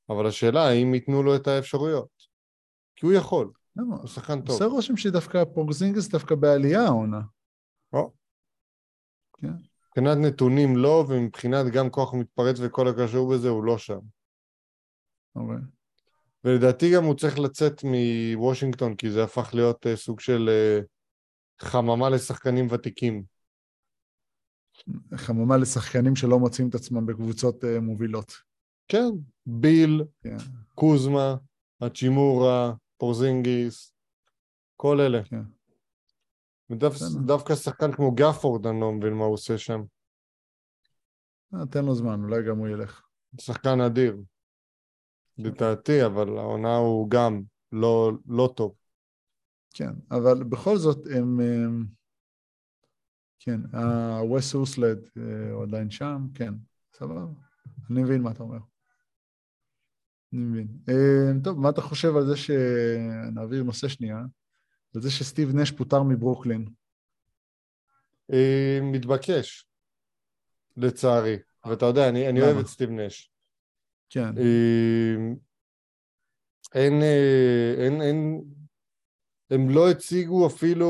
Speaker 1: אבל השאלה, האם ייתנו לו את האפשרויות? כי הוא יכול, הוא שחקן טוב.
Speaker 2: עושה רושם שדווקא פורזינגס דווקא בעלייה העונה.
Speaker 1: או.
Speaker 2: כן.
Speaker 1: מבחינת נתונים לא, ומבחינת גם כוח מתפרץ וכל הקשור בזה, הוא לא שם.
Speaker 2: אוקיי.
Speaker 1: ולדעתי גם הוא צריך לצאת מוושינגטון, כי זה הפך להיות סוג של חממה לשחקנים ותיקים.
Speaker 2: חממה לשחקנים שלא מוצאים את עצמם בקבוצות uh, מובילות.
Speaker 1: כן, ביל, yeah. קוזמה, אצ'ימורה, פורזינגיס, כל אלה. כן. ודו, דווקא שחקן כמו גפורד, אני לא מבין מה הוא עושה שם.
Speaker 2: תן לו זמן, אולי גם הוא ילך.
Speaker 1: שחקן אדיר. לדעתי, אבל העונה הוא גם לא, לא טוב.
Speaker 2: כן, אבל בכל זאת הם... כן, ה-West Ursled הוא עדיין שם, כן, סבבה. אני מבין מה אתה אומר. אני מבין. טוב, מה אתה חושב על זה ש... נעביר נושא שנייה, על זה שסטיב נש פוטר מברוקלין?
Speaker 1: מתבקש, לצערי. ואתה יודע, אני, אני אוהב את סטיב נש.
Speaker 2: כן.
Speaker 1: אין, אין, אין, הם לא הציגו אפילו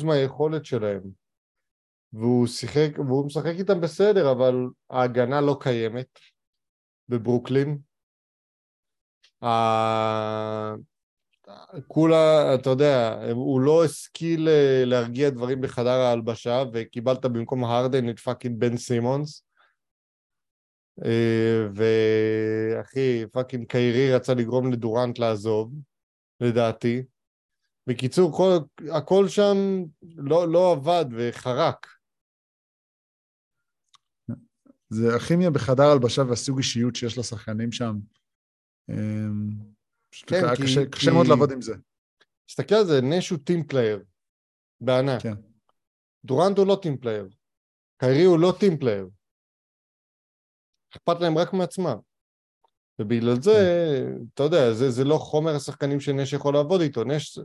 Speaker 1: 60% מהיכולת שלהם. והוא שיחק, והוא משחק איתם בסדר, אבל ההגנה לא קיימת בברוקלין. כולה, אתה יודע, הוא לא השכיל להרגיע דברים בחדר ההלבשה, וקיבלת במקום הרדן את fucking בן סימונס. ואחי, fucking קיירי רצה לגרום לדורנט לעזוב. לדעתי. בקיצור, כל, הכל שם לא, לא עבד וחרק.
Speaker 2: זה הכימיה בחדר הלבשה והסוג אישיות שיש לשחקנים שם. אמ, פשוט
Speaker 1: כן,
Speaker 2: היה
Speaker 1: כי-
Speaker 2: קשה,
Speaker 1: כי-
Speaker 2: קשה מאוד לעבוד עם זה.
Speaker 1: תסתכל על זה, נש הוא team player, בענק.
Speaker 2: כן.
Speaker 1: דורנט הוא לא team player. קיירי הוא לא team player. אכפת להם רק מעצמם. ובגלל זה, אתה יודע, זה, זה לא חומר השחקנים שנש יכול לעבוד איתו. נש,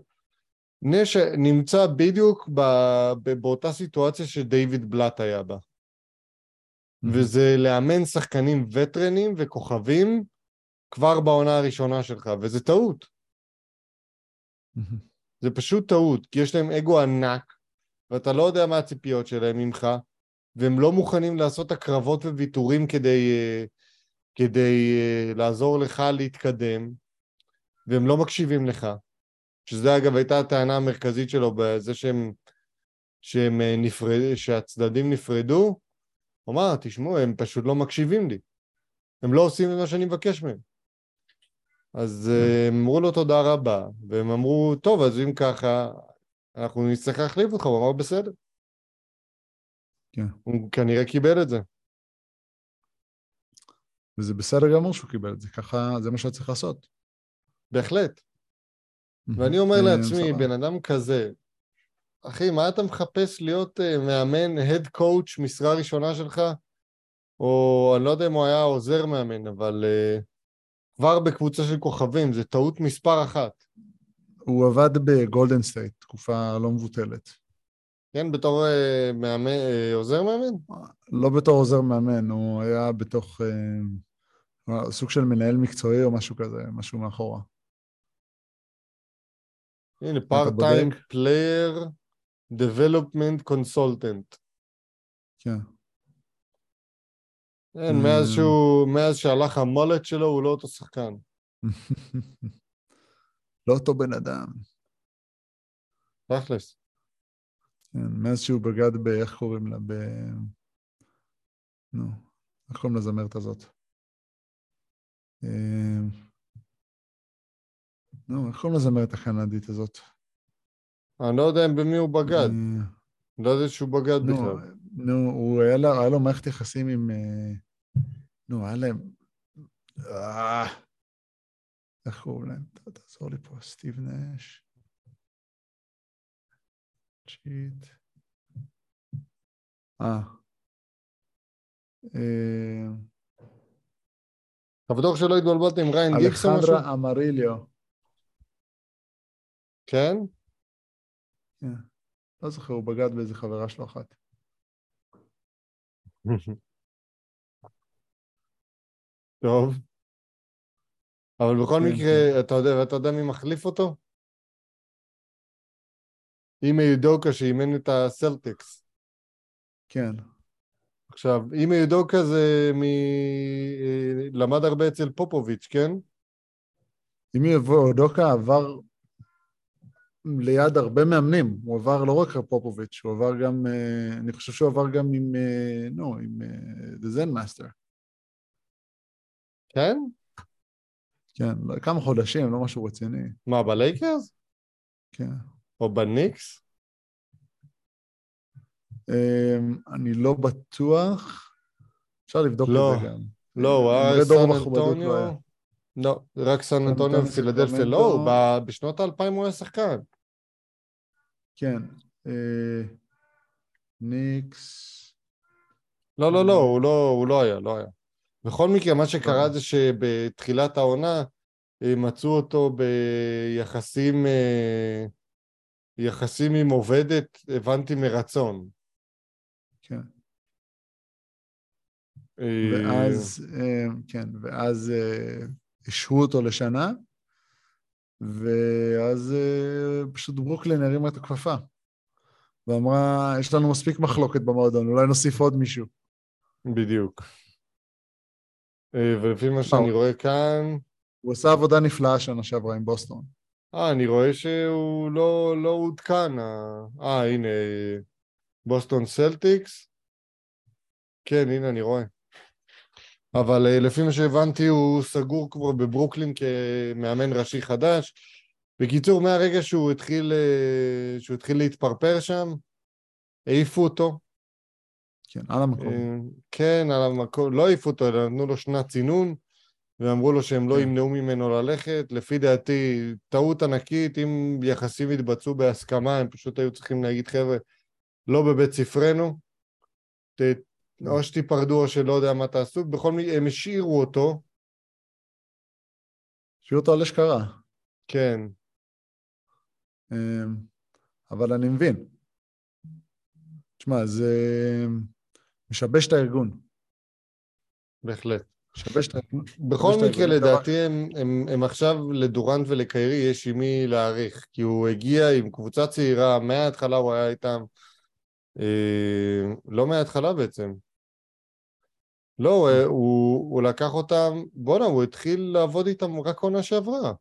Speaker 1: נש נמצא בדיוק ב, ב, באותה סיטואציה שדייוויד בלאט היה בה. וזה לאמן שחקנים וטרנים וכוכבים כבר בעונה הראשונה שלך, וזה טעות.
Speaker 2: מהמם.
Speaker 1: זה פשוט טעות, כי יש להם אגו ענק, ואתה לא יודע מה הציפיות שלהם ממך, והם לא מוכנים לעשות הקרבות וויתורים כדי, אה, כדי אה, לעזור לך להתקדם, והם לא מקשיבים לך. שזה אגב הייתה הטענה המרכזית שלו בזה שהם, שהם אה, נפרד, שהצדדים נפרדו. הוא אמר, תשמעו, הם פשוט לא מקשיבים לי. הם לא עושים את מה שאני מבקש מהם. אז אה, הם אמרו לו תודה רבה, והם אמרו, טוב, אז אם ככה, אנחנו נצטרך להחליף אותך, הוא אמר, בסדר.
Speaker 2: כן.
Speaker 1: הוא כנראה קיבל את זה.
Speaker 2: וזה בסדר גמור שהוא קיבל את זה, ככה, זה מה שהיה צריך לעשות.
Speaker 1: בהחלט. ואני אומר
Speaker 2: אה,
Speaker 1: לעצמי. בן אדם כזה, אחי, מה אתה מחפש להיות uh, מאמן, הד קואוץ', משרה ראשונה שלך? או אני לא יודע אם הוא היה עוזר מאמן, אבל uh, כבר בקבוצה של כוכבים, זה טעות מספר אחת.
Speaker 2: הוא עבד בגולדן סטייט, תקופה לא מבוטלת.
Speaker 1: כן, בתור uh, מאמן, uh, עוזר מאמן?
Speaker 2: לא בתור עוזר מאמן, הוא היה בתוך אה, סוג של מנהל מקצועי או משהו כזה, משהו מאחורה.
Speaker 1: הנה, part-time player development consultant.
Speaker 2: כן.
Speaker 1: כן. מאז שהוא, מאז שהלך המולט שלו, הוא לא אותו שחקן.
Speaker 2: לא אותו בן אדם.
Speaker 1: תכלס.
Speaker 2: כן, מאז שהוא בגד ב... איך קוראים לה? ב... נו, איך קוראים לזמרת הזאת? אה, נו, איך קוראים לזמרת הקנדית הזאת?
Speaker 1: אני לא יודע במי הוא בגד.
Speaker 2: אה,
Speaker 1: לא יודע שהוא בגד בכלל.
Speaker 2: נו, הוא היה לו, היה לו מערכת יחסים עם... אה, נו, היה להם... אה, איך קוראים להם? תעזור לי פה, סטיב נש. צ'יט. אה.
Speaker 1: בטוח שלא התבלבלת עם ריין גיגס או משהו?
Speaker 2: אלחנדרה אמריליו.
Speaker 1: כן?
Speaker 2: כן. לא זוכר, הוא בגד באיזה חברה שלו אחת.
Speaker 1: טוב. אבל בכל
Speaker 2: כן,
Speaker 1: מקרה, אתה יודע, ואתה יודע מי מחליף אותו? אימי יודוקה שאימן את הסלטיקס.
Speaker 2: כן.
Speaker 1: עכשיו, אימי יודוקה זה מ... אה, למד הרבה אצל פופוביץ', כן?
Speaker 2: אם יבוא, דוקה עבר ליד הרבה מאמנים, הוא עבר לא רק פופוביץ', הוא עבר גם, אה, אני חושב שהוא עבר גם עם, אה, נו, עם אה, The Zen Master.
Speaker 1: כן?
Speaker 2: כן, לא- כמה חודשים, לא משהו רציני.
Speaker 1: מה, בלייקרס?
Speaker 2: כן.
Speaker 1: או בניקס?
Speaker 2: אה, אני לא בטוח, אפשר לבדוק
Speaker 1: לא.
Speaker 2: את זה גם.
Speaker 1: לא, הוא היה סן
Speaker 2: לא
Speaker 1: אנטוניו. לא, רק סן אנטוניו ופילדלפיה. לא, בשנות האלפיים הוא היה שחקן.
Speaker 2: כן. אה, ניקס,
Speaker 1: לא, לא, לא, הוא לא, הוא לא היה, לא היה. בכל מקרה, מה שקרה
Speaker 2: לא.
Speaker 1: זה שבתחילת העונה אה, מצאו אותו ביחסים אה, יחסים עם עובדת, הבנתי מרצון.
Speaker 2: כן.
Speaker 1: אה,
Speaker 2: ואז, אה, כן, ואז אה, השעו אותו לשנה, ואז אה, פשוט ברוקלין הרימה את הכפפה. ואמרה, יש לנו מספיק מחלוקת במועדון, אולי נוסיף עוד מישהו.
Speaker 1: בדיוק. אה, ולפי מה שאני. רואה כאן,
Speaker 2: הוא עשה עבודה נפלאה שנה שעברה עם בוסטון.
Speaker 1: אה, אני רואה שהוא לא, לא עודכן. ה- אה, הנה, אה, בוסטון סלטיקס. כן, הנה, אני רואה. אבל אה, לפי מה שהבנתי, הוא סגור כבר בברוקלין כמאמן ראשי חדש, בקיצור, מהרגע שהוא התחיל, אה, שהוא התחיל להתפרפר שם, העיפו אותו.
Speaker 2: כן, על המקום.
Speaker 1: אה, כן, על המקום, לא העיפו אותו, אלא נתנו לו שנת צינון, ואמרו לו שהם לא
Speaker 2: כן.
Speaker 1: ימנעו ממנו ללכת. לפי דעתי, טעות ענקית, אם יחסים יתבצעו בהסכמה, הם פשוט היו צריכים להגיד, חבר'ה, לא בבית ספרנו, או שתיפרדו או שלא יודע מה תעשו, בכל מקרה, הם השאירו אותו,
Speaker 2: השאיר אותו על אשכרה.
Speaker 1: כן,
Speaker 2: אמ, אבל אני מבין. תשמע, זה משבש את הארגון.
Speaker 1: בהחלט.
Speaker 2: משבש את הארגון.
Speaker 1: בכל מקרה. לדעתי, הם, הם, הם עכשיו לדורנט ולקיירי יש עם מי להעריך, כי הוא הגיע עם קבוצה צעירה, מההתחלה הוא היה איתם, אה, לא מההתחלה בעצם. לא, הוא, הוא, הוא לקח אותם, בואנה, הוא התחיל לעבוד איתם רק עונה שעברה.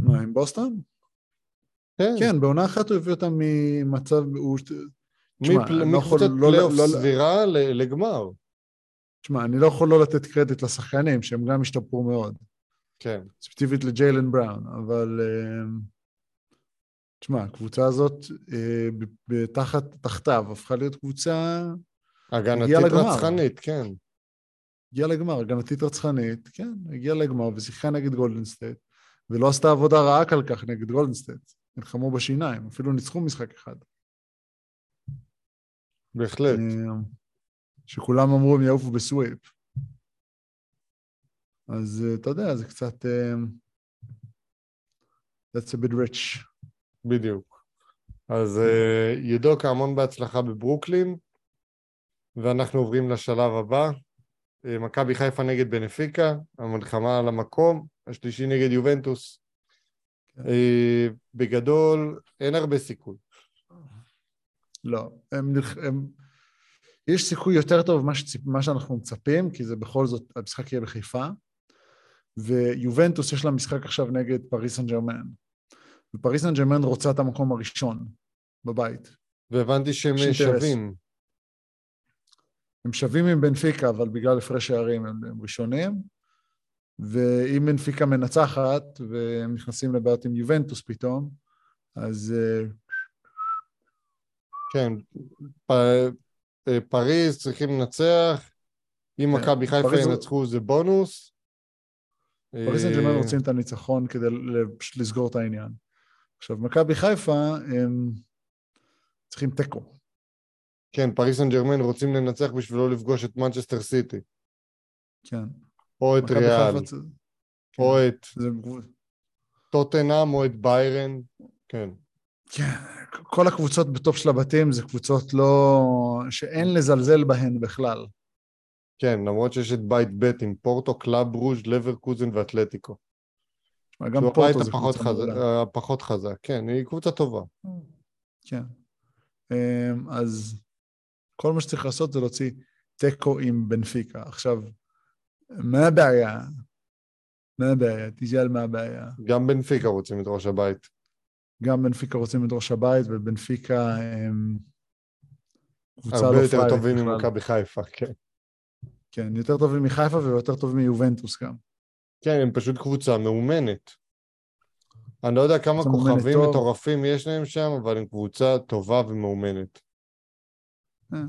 Speaker 2: מה, עם בוסטון?
Speaker 1: כן,
Speaker 2: כן, בעונה אחת הוא הביא אותם ממצב... הוא- תשמע,
Speaker 1: מפל-
Speaker 2: אני לא יכול
Speaker 1: מקבוצת
Speaker 2: לא-
Speaker 1: פלייאוף סבירה לגמר.
Speaker 2: תשמע, אני לא יכול לא לתת קרדיט לשחקנים, שהם גם השתפרו מאוד.
Speaker 1: כן,
Speaker 2: ספציפית לג'יילן בראון, אבל... אמ, תשמע, הקבוצה הזאת, אה, בתחת, תחתיו, הפכה להיות קבוצה...
Speaker 1: הגנתית
Speaker 2: הגיע.
Speaker 1: רצחנית, כן.
Speaker 2: הגיעה לגמר, הגנתית רצחנית, כן, הגיעה לגמר ושיחקה נגד גולדן סטייט, ולא עשתה עבודה רעה כל כך נגד גולדן סטייט. נלחמו בשיניים, אפילו ניצחו משחק אחד.
Speaker 1: בהחלט.
Speaker 2: אמ, שכולם אמרו הם יעופו ב sweep. אז אה, אתה יודע, זה קצת... אמ, That's a bit rich.
Speaker 1: בדיוק. אז אה, יודוקה, המון בהצלחה בברוקלין, ואנחנו עוברים לשלב הבא. אה, מכבי חיפה נגד בנפיקה, המלחמה על המקום, השלישי נגד יובנטוס.
Speaker 2: כן.
Speaker 1: אה, בגדול, אין הרבה סיכוי.
Speaker 2: לא, הם, הם... יש סיכוי יותר טוב ממה, שציפ... שאנחנו מצפים, כי זה בכל זאת, המשחק יהיה בחיפה, ויובנטוס יש לה משחק עכשיו נגד פריס סן ג'רמן. ופריס סן ג'רמן רוצה את המקום הראשון בבית.
Speaker 1: והבנתי שהם. שווים.
Speaker 2: הם שווים עם בנפיקה, אבל בגלל הפרש שערים הם, הם ראשונים, ואם בנפיקה מנצחת והם נכנסים לבעיות עם יובנטוס פתאום, אז אה,
Speaker 1: כן, פ... אה, פריז צריכים לנצח, אם
Speaker 2: כן,
Speaker 1: מכבי חיפה
Speaker 2: פריז-
Speaker 1: ינצחו זה בונוס.
Speaker 2: פריס סן
Speaker 1: אה,
Speaker 2: ג'רמן רוצים את הניצחון כדי לסגור את העניין. עכשיו, מכבי חיפה, הם צריכים תיקו.
Speaker 1: כן, פריס סן ג'רמן רוצים לנצח בשביל לא לפגוש את מנצ'סטר סיטי,
Speaker 2: כן.
Speaker 1: או את ריאל,
Speaker 2: חיפה צ- כן.
Speaker 1: או את
Speaker 2: זה...
Speaker 1: טוטנאם, או את ביירן. כן,
Speaker 2: כן, כל הקבוצות בטופ של הבתים זה קבוצות לא... שאין לזלזל בהן בכלל.
Speaker 1: כן, למרות שיש את בית ב' עם פורטו, קלאב ברוז', לברקוזן ואתלטיקו.
Speaker 2: גם פורטו זה קבוצה
Speaker 1: חזק,
Speaker 2: מעולה.
Speaker 1: הפחות חזק, כן, היא קבוצה טובה.
Speaker 2: כן. אמ, אז כל מה שצריך לעשות זה להוציא תיקו עם בנפיקה. עכשיו, מה הבעיה? מה הבעיה? תשאל מה הבעיה.
Speaker 1: גם בנפיקה רוצים את ראש הבית.
Speaker 2: גם בנפיקה רוצים את ראש הבית, ובנפיקה הם קבוצה לא
Speaker 1: הרבה
Speaker 2: פראיירית
Speaker 1: יותר טובים. ממכבי חיפה, כן.
Speaker 2: כן, יותר טובים מחיפה ויותר טובים מיובנטוס גם.
Speaker 1: כן, הם פשוט קבוצה מאומנת. אני לא יודע כמה כוכבים. מטורפים יש להם שם, אבל הם קבוצה טובה ומאומנת.
Speaker 2: אה,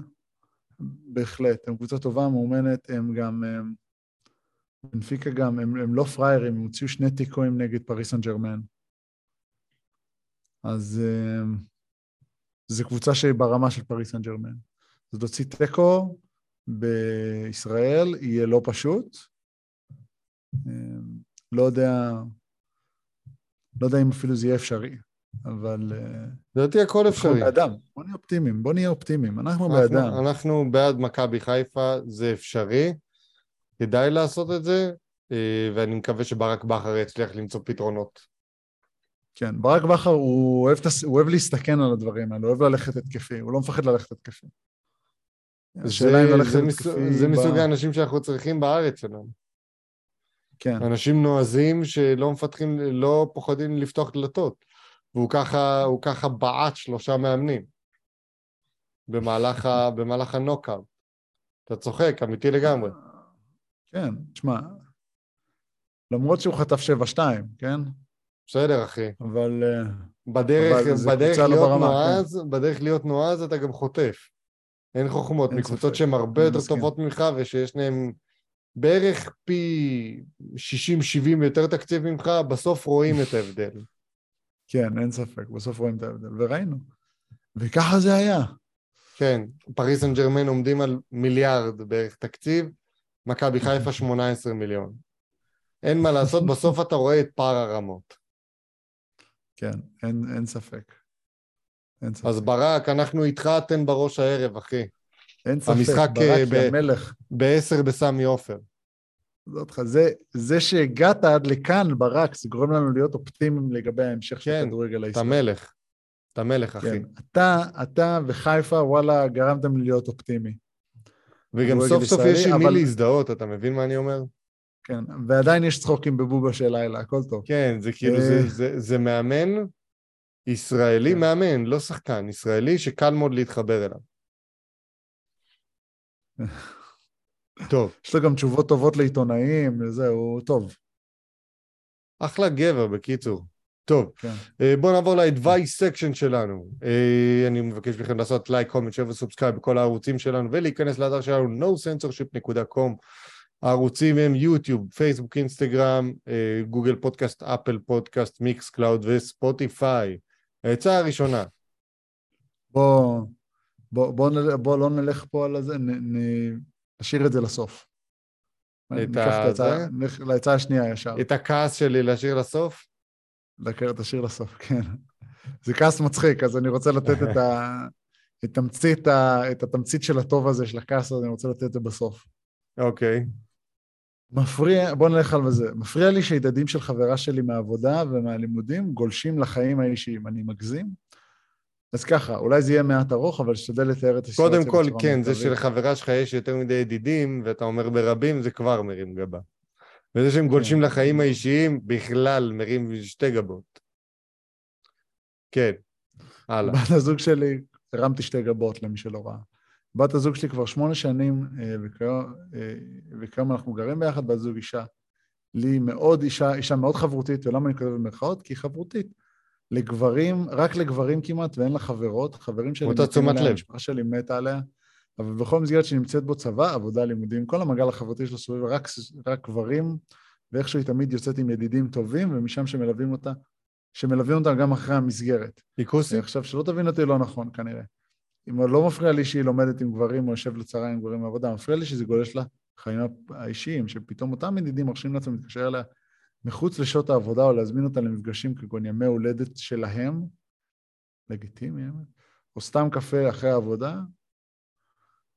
Speaker 2: בהחלט, הם קבוצה טובה, מאומנת, הם גם... הם, בנפיקה גם, הם, הם לא פראיירים, הם הוציאו שני תיקואים נגד פריס סן ג'רמן. אז הם, זו קבוצה שהיא ברמה של פריס סן ג'רמן. אז להוציא תיקו בישראל יהיה לא פשוט. לא יודע, לא יודע אם אפילו זה יהיה אפשרי, אבל אה,
Speaker 1: לדעתי הכל
Speaker 2: אנחנו
Speaker 1: אפשרי.
Speaker 2: בעדם. בוא נהיה אופטימיים, בוא נהיה אופטימיים, אנחנו
Speaker 1: אנחנו-
Speaker 2: בעדם.
Speaker 1: אנחנו בעד מכבי חיפה, זה אפשרי. כדאי לעשות את זה, אה, ואני מקווה שברק בכר יצליח למצוא פתרונות.
Speaker 2: כן, ברק בכר הוא אוהב, תס... הוא אוהב להסתכן על הדברים האלה, הוא אוהב ללכת התקפי, הוא לא מפחד ללכת התקפי. השאלה
Speaker 1: זה-
Speaker 2: אם ללכת
Speaker 1: זה מסוג-. זה
Speaker 2: ב-
Speaker 1: מסוג האנשים שאנחנו צריכים בארץ שלנו.
Speaker 2: כן,
Speaker 1: אנשים נועזים שלא מפתחים, לא פוחדים לפתוח דלתות. והוא ככה, הוא ככה בעט שלושה מאמנים במהלך, ה, במהלך הנוקאאוט. אתה צוחק, אמיתי לגמרי.
Speaker 2: כן, תשמע, למרות שהוא חטף 7-2, כן?
Speaker 1: בסדר, אחי.
Speaker 2: אבל... אה,
Speaker 1: בדרך,
Speaker 2: אבל
Speaker 1: בדרך
Speaker 2: לא
Speaker 1: להיות
Speaker 2: ברמה,
Speaker 1: נועז, בדרך להיות נועז אתה גם חוטף. אין חוכמות,
Speaker 2: אין
Speaker 1: מקבוצות שהן הרבה יותר
Speaker 2: מסכים.
Speaker 1: טובות ממך ושיש להן בערך פי 60-70 יותר תקציב ממך, בסוף רואים את ההבדל.
Speaker 2: כן, אין ספק, בסוף רואים את ההבדל, וראינו. וככה זה היה.
Speaker 1: כן, פריס סן ג'רמן עומדים על מיליארד בערך תקציב, מכבי חיפה 18 מיליון. אין מה לעשות, בסוף אתה רואה את פער הרמות.
Speaker 2: כן, אין, אין ספק. אין ספק.
Speaker 1: אז ברק, אנחנו איתך, תן בראש הערב, אחי.
Speaker 2: אין ספק,
Speaker 1: המשחק, אה,
Speaker 2: ברק
Speaker 1: ב-
Speaker 2: המלך.
Speaker 1: בעשר בסמי עופר.
Speaker 2: אותך, זה, זה שהגעת עד לכאן, ברק, זה גורם לנו להיות אופטימיים לגבי ההמשך של
Speaker 1: כן,
Speaker 2: הכדורגל
Speaker 1: אתה
Speaker 2: הישראלי.
Speaker 1: מלך. אתה מלך, אחי.
Speaker 2: כן, אתה, אתה וחיפה, וואלה, גרמתם לי להיות אופטימי.
Speaker 1: וגם סוף סוף יש עם מי
Speaker 2: אבל-
Speaker 1: להזדהות, אתה מבין מה אני אומר?
Speaker 2: כן, ועדיין יש צחוקים בבובה של לילה, הכל טוב.
Speaker 1: כן, זה כאילו,
Speaker 2: אה.
Speaker 1: זה- זה- זה מאמן ישראלי,
Speaker 2: כן.
Speaker 1: מאמן, לא שחקן, ישראלי שקל מאוד להתחבר אליו. טוב,
Speaker 2: יש לו גם תשובות טובות לעיתונאים, וזהו, טוב.
Speaker 1: אחלה גבר, בקיצור. טוב,
Speaker 2: כן.
Speaker 1: אה, בואו נעבור ל-advice section שלנו. אה, אני מבקש מכם לעשות like, comment, share ו subscribe בכל הערוצים שלנו, ולהיכנס לאתר שלנו nocensorship.com. הערוצים הם יוטיוב, פייסבוק, אינסטגרם, גוגל פודקאסט, אפל פודקאסט, מיקס קלאוד וספוטיפיי. העצה הראשונה,
Speaker 2: בוא, בוא, בוא, בוא לא נלך פה על זה, נ, נ, נשאיר את זה לסוף.
Speaker 1: את ה-
Speaker 2: להצעה השנייה ישר.
Speaker 1: את הכעס שלי להשאיר לסוף?
Speaker 2: השיר לסוף, כן. זה כעס מצחיק, אז אני רוצה לתת את, ה, את, תמצית, ה, את התמצית של הטוב הזה, של הכעס הזה, אני רוצה לתת את זה בסוף.
Speaker 1: אוקיי.
Speaker 2: מפריע, בוא נלך על זה. מפריע לי שידידים של חברה שלי מהעבודה ומהלימודים גולשים לחיים האישיים. אני מגזים? אז ככה, אולי זה יהיה מעט ארוך, אבל אשתדל לתאר את הסיטואציה
Speaker 1: קודם כל, כן, זה. שלחברה שלך יש יותר מדי ידידים, ואתה אומר ברבים, זה כבר מרים גבה. וזה שהם גולשים
Speaker 2: כן.
Speaker 1: לחיים האישיים, בכלל מרים שתי גבות. כן, הלאה.
Speaker 2: בת הזוג שלי, הרמתי שתי גבות למי שלא ראה. בת הזוג שלי כבר שמונה שנים, אה, אה, וכיום אנחנו גרים ביחד, בת זוג אישה. לי מאוד אישה, אישה מאוד חברותית, ולמה אני כותב במרכאות? כי היא חברותית. לגברים, רק לגברים כמעט, ואין לה חברות. חברים שלי
Speaker 1: אותה תשומת לב.
Speaker 2: המשפחה שלי מתה עליה. אבל בכל מסגרת שנמצאת בו צבא, עבודה, לימודים, כל המעגל החברתי שלו סביב רק, רק גברים, ואיכשהו היא תמיד יוצאת עם ידידים טובים, ומשם שמלווים אותה, שמלווים אותה גם אחרי המסגרת.
Speaker 1: היא כוסית?
Speaker 2: עכשיו, שלא תבין אותי לא נכון כנראה. אם לא מפריע לי שהיא לומדת עם גברים או יושב לצרה עם גברים בעבודה, מפריע לי שזה גולש לחיים האישיים, שפתאום אותם ידידים מרשים לעצמם להתקשר אליה מחוץ לשעות העבודה או להזמין אותה למפגשים כגון ימי הולדת שלהם, לגיטימי, או סתם קפה אחרי העבודה.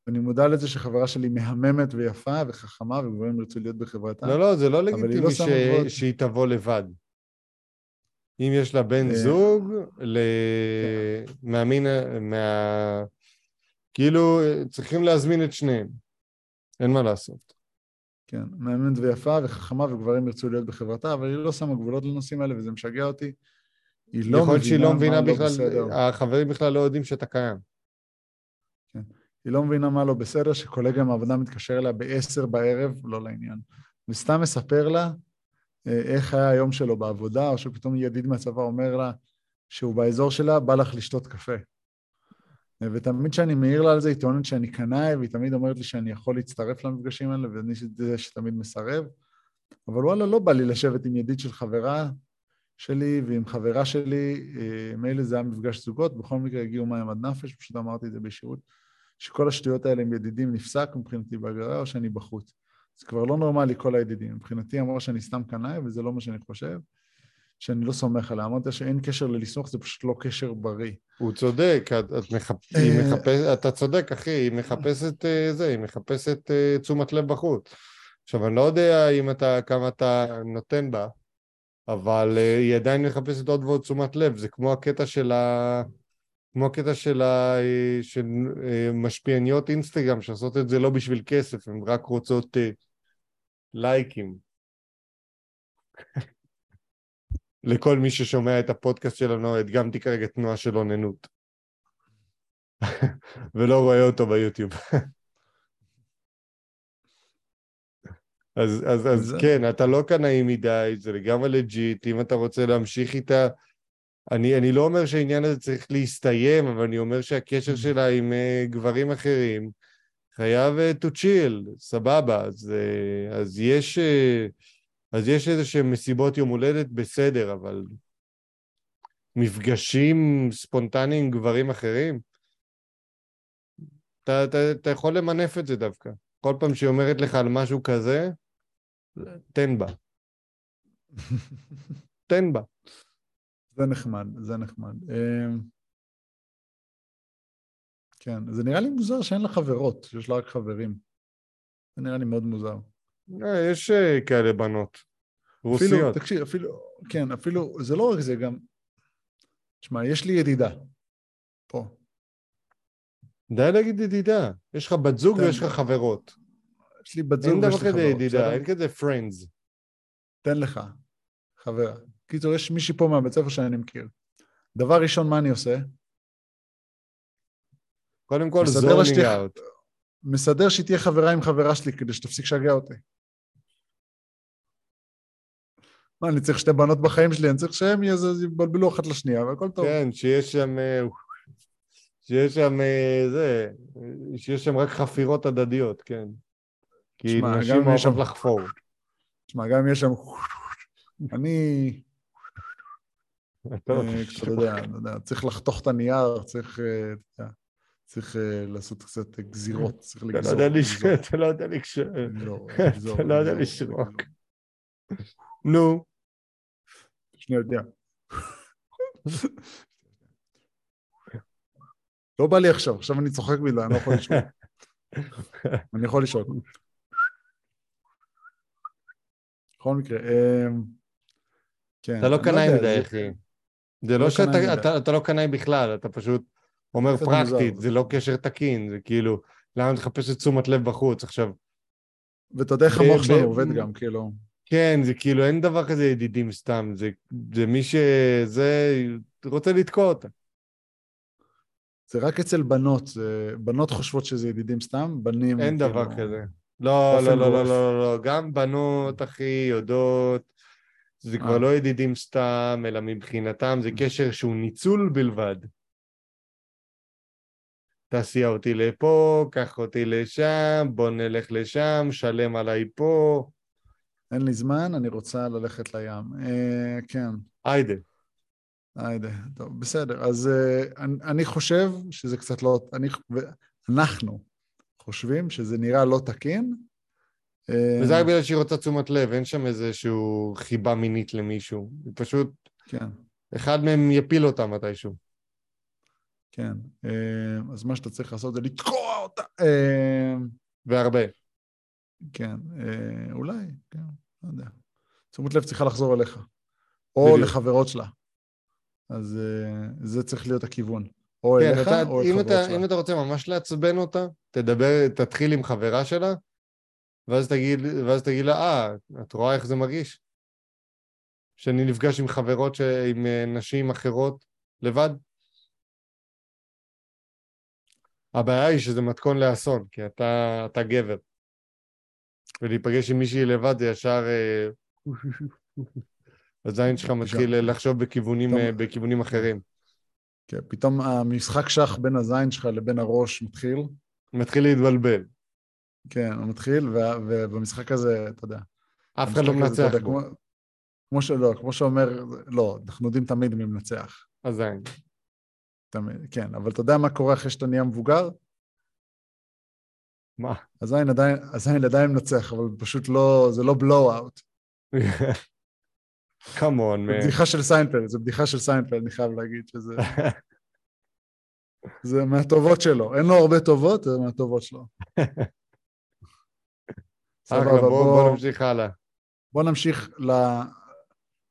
Speaker 2: ואני מודע לזה שחברה שלי מהממת ויפה וחכמה וגברים ירצו להיות בחברתה.
Speaker 1: לא, לא, זה לא לגיטימי
Speaker 2: לא
Speaker 1: ש-
Speaker 2: גבולות.
Speaker 1: שהיא תבוא לבד. אם יש לה בן
Speaker 2: אה,
Speaker 1: זוג, ל... מהמין, מה... כאילו, צריכים להזמין את שניהם. אין מה לעשות.
Speaker 2: כן, מהממת ויפה וחכמה וגברים ירצו להיות בחברתה, אבל היא לא שמה גבולות לנושאים האלה וזה משגע אותי. היא לא
Speaker 1: יכול להיות שהיא לא מבינה
Speaker 2: מה לא
Speaker 1: בכלל,
Speaker 2: בסדר.
Speaker 1: החברים בכלל לא יודעים שאתה קיים.
Speaker 2: היא לא מבינה מה לא בסדר, שקולגה מהעבודה מתקשר אליה ב-10 בערב, לא לעניין. וסתם מספר לה אה, איך היה היום שלו בעבודה, או שפתאום ידיד מהצבא אומר לה שהוא באזור שלה, בא לך לשתות קפה. ותמיד כשאני מעיר לה על זה, היא טוענת שאני קנאי, והיא תמיד אומרת לי שאני יכול להצטרף למפגשים האלה, ואני זה שתמיד מסרב. אבל וואלה, לא בא לי לשבת עם ידיד של חברה שלי ועם חברה שלי, אה, מילא זה היה מפגש זוגות, בכל מקרה הגיעו מים עד נפש, פשוט אמרתי את זה בישירות, שכל השטויות האלה עם ידידים נפסק מבחינתי בהגרלה או שאני בחוץ. זה כבר לא נורמלי כל הידידים. מבחינתי אמרה שאני סתם קנאי, וזה לא מה שאני חושב, שאני לא סומך עליה. אמרת שאין קשר ללסמוך, זה פשוט לא קשר בריא.
Speaker 1: הוא צודק, את, את מחפ... היא מחפש... אתה צודק, אחי, היא מחפשת אה, זה, היא מחפשת אה, תשומת לב בחוץ. עכשיו, אני לא יודע אם אתה, כמה אתה נותן בה, אבל אה, היא עדיין מחפשת עוד ועוד תשומת לב, זה כמו הקטע של ה... כמו הקטע של, ה... אה, של אה, משפיעניות אינסטגרם שעושות את זה לא בשביל כסף, הן רק רוצות אה, לייקים. לכל מי ששומע את הפודקאסט שלנו, הדגמתי כרגע תנועה של אוננות. ולא רואה אותו ביוטיוב. אז, אז, אז
Speaker 2: זה-
Speaker 1: כן, אתה לא קנאי מדי, זה לגמרי לג'יט, אם אתה רוצה להמשיך איתה, אני, אני לא אומר שהעניין הזה צריך להסתיים, אבל אני אומר שהקשר שלה עם uh, גברים אחרים חייב uh, to chill, סבבה, אז, uh, אז יש, uh, אז יש איזה שהן מסיבות יום הולדת, בסדר, אבל מפגשים ספונטניים עם גברים אחרים, אתה, אתה, אתה יכול למנף את זה דווקא. כל פעם שהיא אומרת לך על משהו כזה, תן בה. תן בה.
Speaker 2: זה נחמד, זה נחמד. אמ, כן, זה נראה לי מוזר שאין לה חברות, שיש לה רק חברים. זה נראה לי מאוד מוזר.
Speaker 1: אה, יש אה, כאלה בנות.
Speaker 2: אפילו,
Speaker 1: רוסיות.
Speaker 2: תקשיב, אפילו, כן, אפילו, זה לא רק זה, גם... תשמע, יש לי ידידה. פה.
Speaker 1: די להגיד ידידה. יש לך בת זוג
Speaker 2: תן.
Speaker 1: ויש לך חברות.
Speaker 2: יש לי בת זוג
Speaker 1: אין
Speaker 2: ויש
Speaker 1: דבר
Speaker 2: לי
Speaker 1: כזה
Speaker 2: חברות,
Speaker 1: ידידה,
Speaker 2: בסדר?
Speaker 1: אין כזה friends.
Speaker 2: תן לך, חבר. קיצור, יש מישהי פה מהבית ספר שאני מכיר. דבר ראשון, מה אני עושה?
Speaker 1: קודם כל זונינג אאוט.
Speaker 2: מסדר שהיא תהיה חברה עם חברה שלי כדי שתפסיק לשגע אותי. מה, אני צריך שתי בנות בחיים שלי, אני צריך שהם יבלבלו אחת לשנייה, והכל טוב.
Speaker 1: כן, שיש שם... אה, שיש שם אה, זה... שיש שם רק חפירות הדדיות, כן. כי נשים אוהבות
Speaker 2: שם-
Speaker 1: לחפור.
Speaker 2: תשמע, גם יש שם... אני,
Speaker 1: אתה לא
Speaker 2: אה. אתה יודע, צריך לחתוך את הנייר, צריך, צריך לעשות קצת גזירות, צריך
Speaker 1: אתה לא
Speaker 2: לגזור.
Speaker 1: אתה לא יודע לקשור. אתה לא יודע לשרוק. נו,
Speaker 2: שנייה, שנייה. לא בא לי עכשיו, עכשיו אני צוחק בגלל, אני לא יכול לשאול. אני יכול לשאול. בכל מקרה, אמ, כן.
Speaker 1: אתה לא קנאי
Speaker 2: יודע,
Speaker 1: מדי,
Speaker 2: זה-
Speaker 1: אחי. זה
Speaker 2: לא
Speaker 1: שאתה
Speaker 2: מדי.
Speaker 1: אתה- אתה לא קנאי בכלל, אתה פשוט אומר פרקטית. זה לא קשר תקין, זה כאילו, למה תחפש את תשומת לב בחוץ? עכשיו,
Speaker 2: ואתה יודע איך המוח שלנו עובד גם, כאילו.
Speaker 1: כן, זה כאילו, אין דבר כזה ידידים סתם, זה, זה מי שזה רוצה לתקוע אותה.
Speaker 2: זה רק אצל בנות, זה- בנות חושבות שזה ידידים סתם, בנים...
Speaker 1: אין
Speaker 2: כאילו-
Speaker 1: דבר כזה. לא, לא, לא, לא. לא, לא, לא, גם בנות, אחי, יודעות, זה כבר
Speaker 2: אה.
Speaker 1: לא ידידים סתם, אלא מבחינתם זה קשר שהוא ניצול בלבד. תסיע אותי לפה, קח אותי לשם, בוא נלך לשם, שלם עליי פה,
Speaker 2: אין לי זמן, אני רוצה ללכת לים. אה, כן,
Speaker 1: היידה.
Speaker 2: היידה, טוב, בסדר. אז אה, אני, אני חושב שזה קצת לא... אני, אנחנו חושבים שזה נראה לא תקין. אה,
Speaker 1: וזה רק בגלל שהיא רוצה תשומת לב, אין שם איזשהו חיבה מינית למישהו. היא פשוט,
Speaker 2: כן,
Speaker 1: אחד מהם יפיל אותה מתישהו.
Speaker 2: כן. אה, אז מה שאתה צריך לעשות זה לתקוע אותה. אה,
Speaker 1: והרבה.
Speaker 2: כן, אה, אולי, כן, לא יודע. תשומת לב צריכה לחזור אליך. או
Speaker 1: בדיוק.
Speaker 2: לחברות שלה. אז אה, זה צריך להיות הכיוון. או
Speaker 1: כן,
Speaker 2: אליך
Speaker 1: אתה,
Speaker 2: או אל
Speaker 1: אם,
Speaker 2: חברות
Speaker 1: אתה,
Speaker 2: שלה.
Speaker 1: אם אתה רוצה ממש לעצבן אותה, תדבר, תתחיל עם חברה שלה, ואז תגיד, ואז תגיד לה, אה, את רואה איך זה מרגיש? שאני נפגש עם חברות, ש... עם אה, נשים אחרות לבד? הבעיה היא שזה מתכון לאסון, כי אתה, אתה גבר. ולהיפגש עם מישהי לבד זה ישר... אה, הזין שלך מתחיל לחשוב בכיוונים,
Speaker 2: פתאום-
Speaker 1: אה, בכיוונים אחרים.
Speaker 2: כן, פתאום המשחק שח בין הזין שלך לבין הראש מתחיל.
Speaker 1: מתחיל להתבלבל.
Speaker 2: כן, הוא מתחיל, וה- ובמשחק הזה, אתה יודע.
Speaker 1: אף אחד לא מנצח בו.
Speaker 2: כמו- כמו שלא, כמו שאומר, לא, אנחנו יודעים תמיד מי מנצח.
Speaker 1: הזין.
Speaker 2: תמיד, כן, אבל אתה יודע מה קורה אחרי שאתה נהיה מבוגר?
Speaker 1: מה?
Speaker 2: הזין עדיין, הזין עדיין מנצח, אבל פשוט לא, זה לא blowout.
Speaker 1: Come on,
Speaker 2: זה בדיחה של סיינפלד, זה בדיחה של סיינפלד, אני חייב להגיד שזה... זה מהטובות שלו. אין לו הרבה טובות, זה מהטובות שלו. סבבה,
Speaker 1: בוא
Speaker 2: בוא-
Speaker 1: בוא נמשיך הלאה.
Speaker 2: בוא נמשיך ל...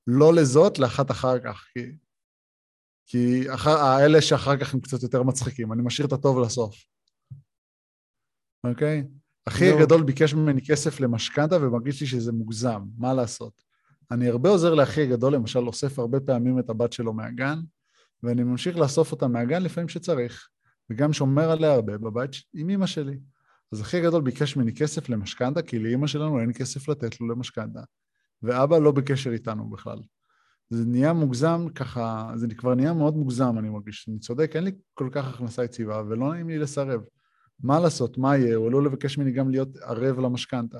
Speaker 2: לא לזאת, לאחת אחר כך, כי... כי אחר... האלה שאחר כך הם קצת יותר מצחיקים. אני משאיר את הטוב לסוף. אוקיי? אחי. הגדול ביקש ממני כסף למשכנתה ומרגיש לי שזה מוגזם, מה לעשות? אני הרבה עוזר לאחי הגדול, למשל אוסף הרבה פעמים את הבת שלו מהגן, ואני ממשיך לאסוף אותה מהגן לפעמים שצריך, וגם שומר עליה הרבה בבית עם אמא שלי. אז אחי הגדול ביקש ממני כסף למשכנתה, כי לאימא שלנו אין כסף לתת לו למשכנתה, ואבא לא בקשר איתנו בכלל. זה נהיה מוגזם ככה, זה כבר נהיה מאוד מוגזם, אני מרגיש. אני צודק, אין לי כל כך הכנסה יציבה, ולא נעים לי לסרב. מה לעשות, מה יהיה? הוא עלול לבקש ממני גם להיות ערב למשכנתה.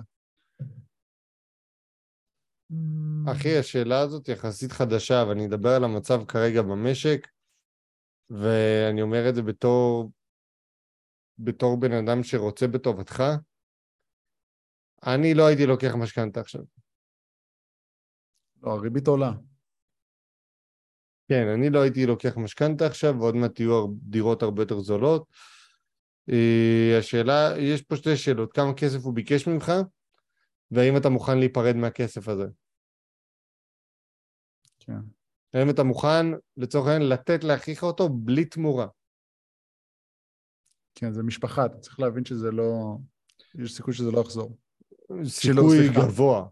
Speaker 1: אחי, השאלה הזאת יחסית חדשה, ואני אדבר על המצב כרגע במשק, ואני אומר את זה בתור, בתור בן אדם שרוצה בטובתך. אני לא הייתי לוקח משכנתה עכשיו.
Speaker 2: לא, הריבית עולה.
Speaker 1: כן, אני לא הייתי לוקח משכנתה עכשיו, ועוד מעט יהיו דירות הרבה יותר זולות. אה, השאלה, יש פה שתי שאלות, כמה כסף הוא ביקש ממך, והאם אתה מוכן להיפרד מהכסף הזה.
Speaker 2: כן.
Speaker 1: האם אתה מוכן, לצורך העניין, לתת לאחיך אותו בלי תמורה.
Speaker 2: כן, זה משפחה, אתה צריך להבין שזה לא... יש סיכוי שזה לא יחזור.
Speaker 1: סיכוי
Speaker 2: סליחה.
Speaker 1: גבוה.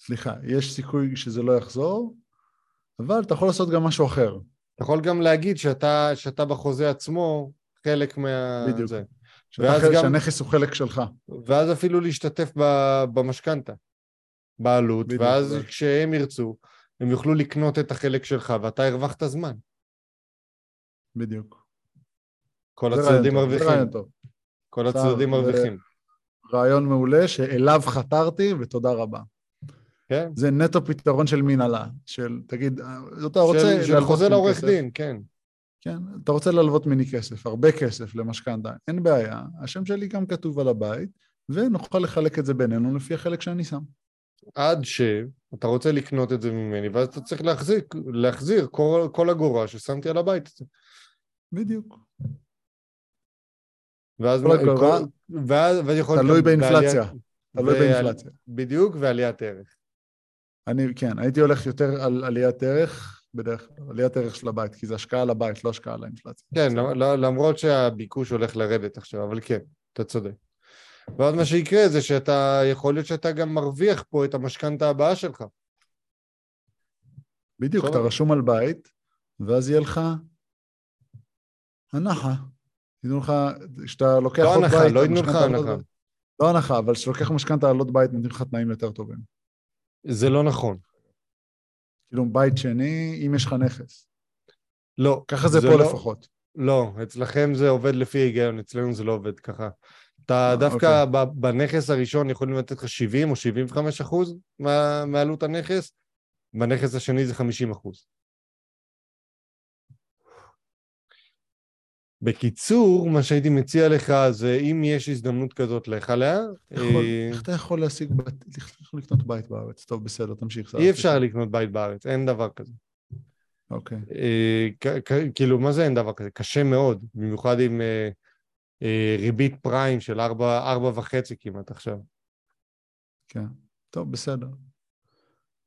Speaker 2: סליחה, יש סיכוי שזה לא יחזור, אבל אתה יכול לעשות גם משהו אחר.
Speaker 1: אתה יכול גם להגיד שאתה, שאתה בחוזה עצמו חלק מה...
Speaker 2: בדיוק.
Speaker 1: זה.
Speaker 2: שאתה חלק-
Speaker 1: גם-
Speaker 2: שהנכס הוא חלק שלך.
Speaker 1: ואז אפילו להשתתף ב- במשכנתה, בעלות,
Speaker 2: בדיוק,
Speaker 1: ואז
Speaker 2: אבל-
Speaker 1: כשהם ירצו, הם יוכלו לקנות את החלק שלך, ואתה הרווחת זמן.
Speaker 2: בדיוק.
Speaker 1: כל הצדדים
Speaker 2: זה
Speaker 1: מרוויחים.
Speaker 2: רעיון טוב.
Speaker 1: כל הצדדים מרוויחים.
Speaker 2: רעיון מעולה שאליו חתרתי, ותודה רבה.
Speaker 1: כן?
Speaker 2: זה נטו פתרון של מנהלה, של, תגיד, אה, אתה רוצה...
Speaker 1: של, חוזה לעורך? דין, כן.
Speaker 2: כן, אתה רוצה ללוות ממני כסף, הרבה כסף למשכנתה, אין בעיה, השם שלי גם כתוב על הבית, ונוכל לחלק את זה בינינו לפי החלק שאני שם.
Speaker 1: עד שאתה רוצה לקנות את זה ממני, ואז אתה צריך להחזיק, להחזיר כל, כל אגורה ששמתי על הבית הזה.
Speaker 2: בדיוק.
Speaker 1: ואז...
Speaker 2: כל אגורה,
Speaker 1: ואז, ואז יכול להיות
Speaker 2: תלוי באינפלציה. תלוי באינפלציה.
Speaker 1: בדיוק, ועליית ערך.
Speaker 2: אני, כן, הייתי הולך יותר על עליית ערך, בדרך כלל, עליית ערך של הבית, כי זה השקעה על הבית, לא השקעה על האינפלציה.
Speaker 1: כן, לא- לא- למרות שהביקוש הולך לרדת עכשיו, אבל כן, אתה צודק. ואז מה שיקרה זה שאתה, יכול להיות שאתה גם מרוויח פה את המשכנתה הבאה שלך.
Speaker 2: בדיוק, אתה רשום על בית, ואז יהיה לך הנחה. ייתנו לך, כשאתה לוקח
Speaker 1: לא
Speaker 2: עוד
Speaker 1: הנחה,
Speaker 2: בית...
Speaker 1: לא ייתנו לך
Speaker 2: עוד
Speaker 1: הנחה.
Speaker 2: לא הנחה, אבל כשאתה לוקח משכנתה על עוד בית, נותנים לך תנאים יותר טובים.
Speaker 1: זה לא נכון.
Speaker 2: כאילו, בית שני, אם יש לך נכס.
Speaker 1: לא.
Speaker 2: ככה זה, פה
Speaker 1: לא-
Speaker 2: לפחות.
Speaker 1: לא, אצלכם זה עובד לפי היגיון, אצלנו זה לא עובד ככה. אתה
Speaker 2: אה,
Speaker 1: דווקא ב- בנכס הראשון יכולים לתת לך 70 או 75 אחוז מה- מעלות הנכס, בנכס השני זה 50 אחוז. בקיצור, מה שהייתי מציע לך זה אם יש הזדמנות כזאת, לך עליה.
Speaker 2: איך
Speaker 1: אה,
Speaker 2: איך אתה יכול להשיג, בית- איך לקנות בית בארץ? טוב, בסדר, תמשיך.
Speaker 1: אי אפשר לקנות בית בארץ, אין דבר כזה.
Speaker 2: אוקיי.
Speaker 1: אה, כאילו, מה זה אין דבר כזה? קשה מאוד, במיוחד עם אה, ריבית פריים של ארבע, וחצי כמעט עכשיו.
Speaker 2: כן. טוב, בסדר.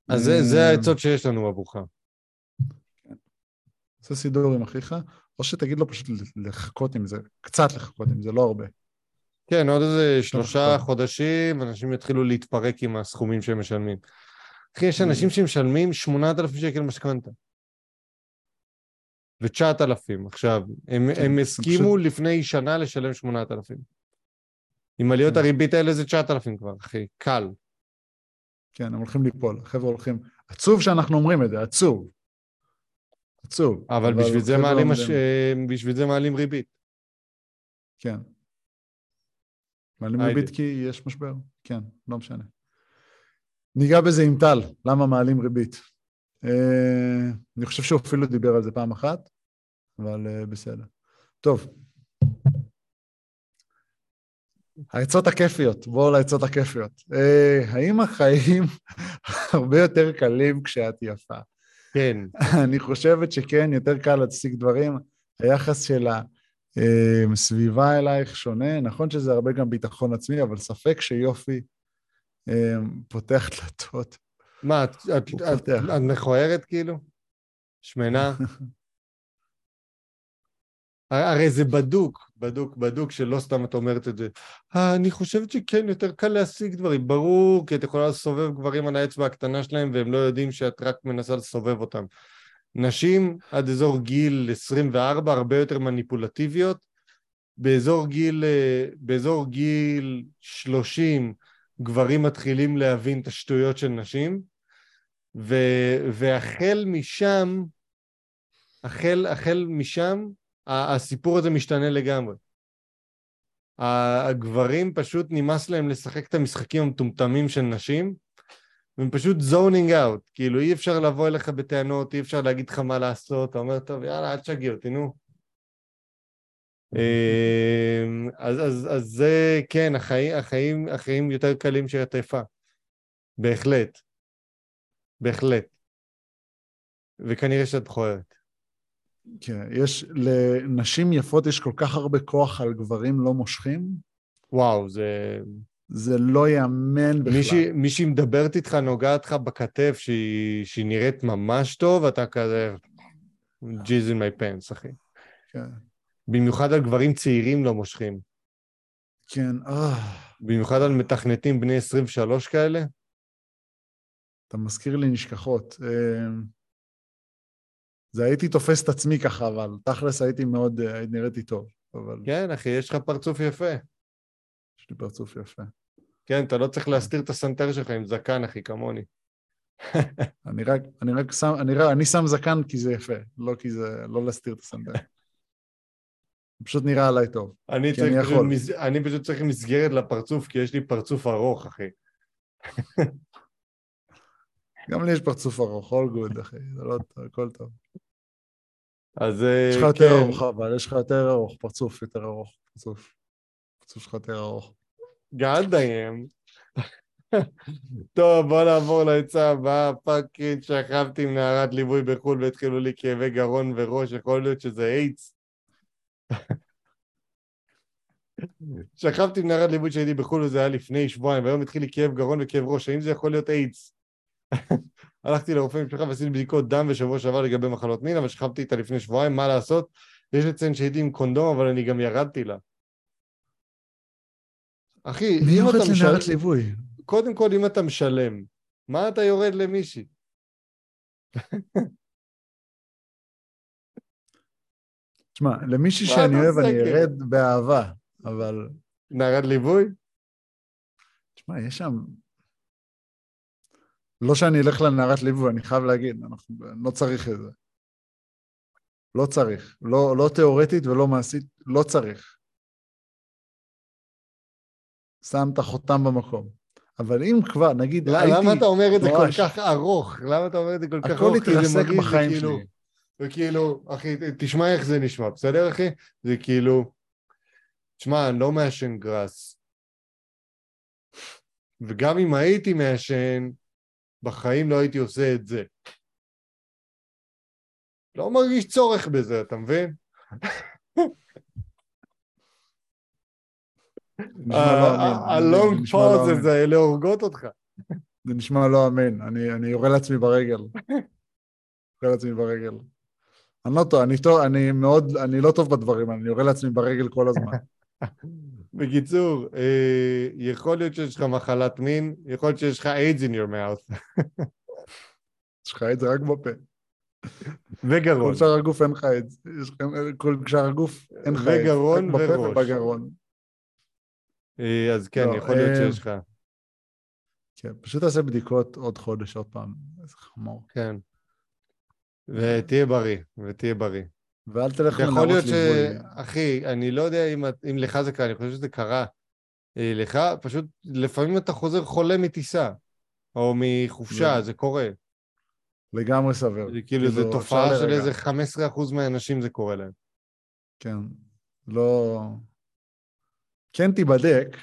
Speaker 1: אז זה, העצות שיש לנו עבורך.
Speaker 2: עושה סידור עם אחיך, או שתגיד לו פשוט לחכות עם זה, קצת לחכות עם זה, לא הרבה.
Speaker 1: כן, עוד איזה שלושה
Speaker 2: טוב.
Speaker 1: חודשים, אנשים יתחילו להתפרק עם הסכומים שהם משלמים. אחי, יש אנשים שמשלמים 8,000 שקל משכנתה. ו-9,000 עכשיו. הם,
Speaker 2: כן,
Speaker 1: הם הסכימו
Speaker 2: פשוט-
Speaker 1: לפני שנה לשלם 8,000. עם עליות
Speaker 2: כן.
Speaker 1: הריבית האלה זה 9,000 כבר, אחי, קל.
Speaker 2: כן, הם הולכים ליפול, החבר'ה הולכים... עצוב שאנחנו אומרים את זה, עצוב. עצוב.
Speaker 1: אבל בשביל זה
Speaker 2: חבר'ה
Speaker 1: מעלים, מש... בשביל זה מעלים ריבית.
Speaker 2: כן. מעלים
Speaker 1: היידה.
Speaker 2: ריבית כי יש משבר, כן, לא משנה. ניגע בזה עם טל, למה מעלים ריבית. אה, אני חושב שהוא אפילו דיבר על זה פעם אחת, אבל אה, בסדר. טוב. העצות הכיפיות, בואו לעצות הכיפיות. אה, האם החיים הרבה יותר קלים כשאת יפה?
Speaker 1: כן,
Speaker 2: אני חושבת שכן, יותר קל להציג דברים. היחס של הסביבה אלייך שונה. נכון שזה הרבה גם ביטחון עצמי, אבל ספק שיופי אה, פותח דלתות.
Speaker 1: מה, את, את, את. את מכוערת כאילו? שמנה? הרי זה בדוק, בדוק, בדוק, שלא סתם את אומרת את זה. "אה, אני חושבת שכן, יותר קל להשיג דברים. ברור, כי את יכולה לסובב גברים על האצבע הקטנה שלהם, והם לא יודעים שאת רק מנסה לסובב אותם. נשים עד אזור גיל 24 הרבה יותר מניפולטיביות, באזור גיל, אה, באזור גיל 30 גברים מתחילים להבין את השטויות של נשים, ו, והחל משם, החל, החל משם, הסיפור הזה משתנה לגמרי. הגברים פשוט נמאס להם לשחק את המשחקים המטומטמים של נשים, והם פשוט זונינג אאוט, כאילו אי אפשר לבוא אליך בטענות, אי אפשר להגיד לך מה לעשות, אתה אומר, טוב, יאללה, אל תשגע אותי, נו. אמ, אז, אז, אז זה, כן, החיים, החיים, החיים יותר קלים של הטרפה. בהחלט. בהחלט. וכנראה שאת מכוערת.
Speaker 2: כן, יש, לנשים יפות יש כל כך הרבה כוח על גברים לא מושכים.
Speaker 1: וואו, זה...
Speaker 2: זה לא ייאמן בכלל.
Speaker 1: מישהי, מישהי מדברת איתך, נוגעת לך בכתף, שהיא, שהיא נראית ממש טוב, אתה כזה... ג'יז אין מי פנס, אחי.
Speaker 2: כן.
Speaker 1: במיוחד על גברים צעירים לא מושכים.
Speaker 2: כן, אה.
Speaker 1: במיוחד על מתכנתים בני 23 כאלה.
Speaker 2: אתה מזכיר לי נשכחות. זה הייתי תופס את עצמי ככה, אבל תכלס הייתי מאוד, אה, נראיתי טוב, אבל...
Speaker 1: כן, אחי, יש לך פרצוף יפה.
Speaker 2: יש לי פרצוף יפה.
Speaker 1: כן, אתה לא צריך להסתיר את הסנטר שלך עם זקן, אחי, כמוני.
Speaker 2: אני רק, אני רק שם, אני, אני שם זקן כי זה יפה, לא כי זה, לא להסתיר את הסנטר. פשוט נראה עליי טוב.
Speaker 1: אני, צריך, אני, יכול. מס... אני פשוט צריך מסגרת לפרצוף, כי יש לי פרצוף ארוך, אחי.
Speaker 2: גם לי יש פרצוף ארוך, all good, אחי, זה לא, הכל טוב.
Speaker 1: אז אה,
Speaker 2: יש לך יותר כן. ארוך, אבל יש לך יותר ארוך, פרצוף יותר ארוך, פרצוף. פרצוף שלך יותר ארוך.
Speaker 1: God damn. טוב, בוא נעבור לעצה הבאה. Fucking, שכבתי עם נערת ליווי בחו"ל והתחילו לי כאבי גרון וראש, יכול להיות שזה איידס. שכבתי עם נערת ליווי שהייתי בחו"ל וזה היה לפני שבועיים, והיום התחיל לי כאב גרון וכאב ראש, האם זה יכול להיות איידס? הלכתי לרופא משפחה ועשיתי בדיקות דם בשבוע שעבר לגבי מחלות מין, אבל שכבתי איתה לפני שבועיים, מה לעשות? יש לציין שהייתי עם קונדום, אבל אני גם ירדתי לה. אחי,
Speaker 2: אם אתה משלם... ליווי?
Speaker 1: קודם כל, אם אתה משלם, מה אתה יורד למישהי?
Speaker 2: תשמע, למישהי שאני אוהב אני ארד באהבה, אבל...
Speaker 1: נערת ליווי?
Speaker 2: תשמע, יש שם... לא שאני אלך לנערת ליווי, אני חייב להגיד, אנחנו לא צריך את זה. לא צריך. לא, לא תיאורטית ולא מעשית, לא צריך. שם את החותם במקום. אבל אם כבר, נגיד,
Speaker 1: لا, הייתי... למה אתה אומר את זה כל כך ארוך? למה אתה אומר את זה כל כך ארוך?
Speaker 2: הכל התרסק בחיים כאילו, שלי.
Speaker 1: וכאילו, אחי, תשמע איך זה נשמע, בסדר אחי? זה כאילו, תשמע, אני לא מעשן גראס. וגם אם הייתי מעשן, בחיים לא הייתי עושה את זה. לא מרגיש צורך בזה, אתה מבין? הלונג פאוזס האלה הורגות אותך.
Speaker 2: זה נשמע לא אמין, אני יורה לעצמי ברגל. יורה לעצמי ברגל. אני לא טוב, אני מאוד, אני לא טוב בדברים, אני יורה לעצמי ברגל כל הזמן.
Speaker 1: בקיצור, אה, יכול להיות שיש לך מחלת מין, יכול להיות שיש לך AIDS in your mouth.
Speaker 2: יש לך AIDS רק בפה.
Speaker 1: וגרון.
Speaker 2: כל שאר הגוף אין לך AIDS. כל שאר הגוף אין לך AIDS.
Speaker 1: וגרון וראש.
Speaker 2: ובגרון.
Speaker 1: אה, אז כן, לא, יכול להיות אה, שיש לך.
Speaker 2: כן, פשוט תעשה בדיקות עוד חודש, עוד פעם. איזה חמור.
Speaker 1: כן. ותהיה בריא, ותהיה בריא.
Speaker 2: ואל תלך
Speaker 1: לנערות. יכול להיות ש... אחי, אני לא יודע אם, אם לך זה קרה, אני חושב שזה קרה. אה, לך, פשוט לפעמים אתה חוזר חולה מטיסה, או מחופשה, זה קורה.
Speaker 2: לגמרי סביר.
Speaker 1: זה כאילו, זו כאילו, תופעה של איזה 15% מהאנשים זה קורה להם.
Speaker 2: כן, לא... כן תיבדק.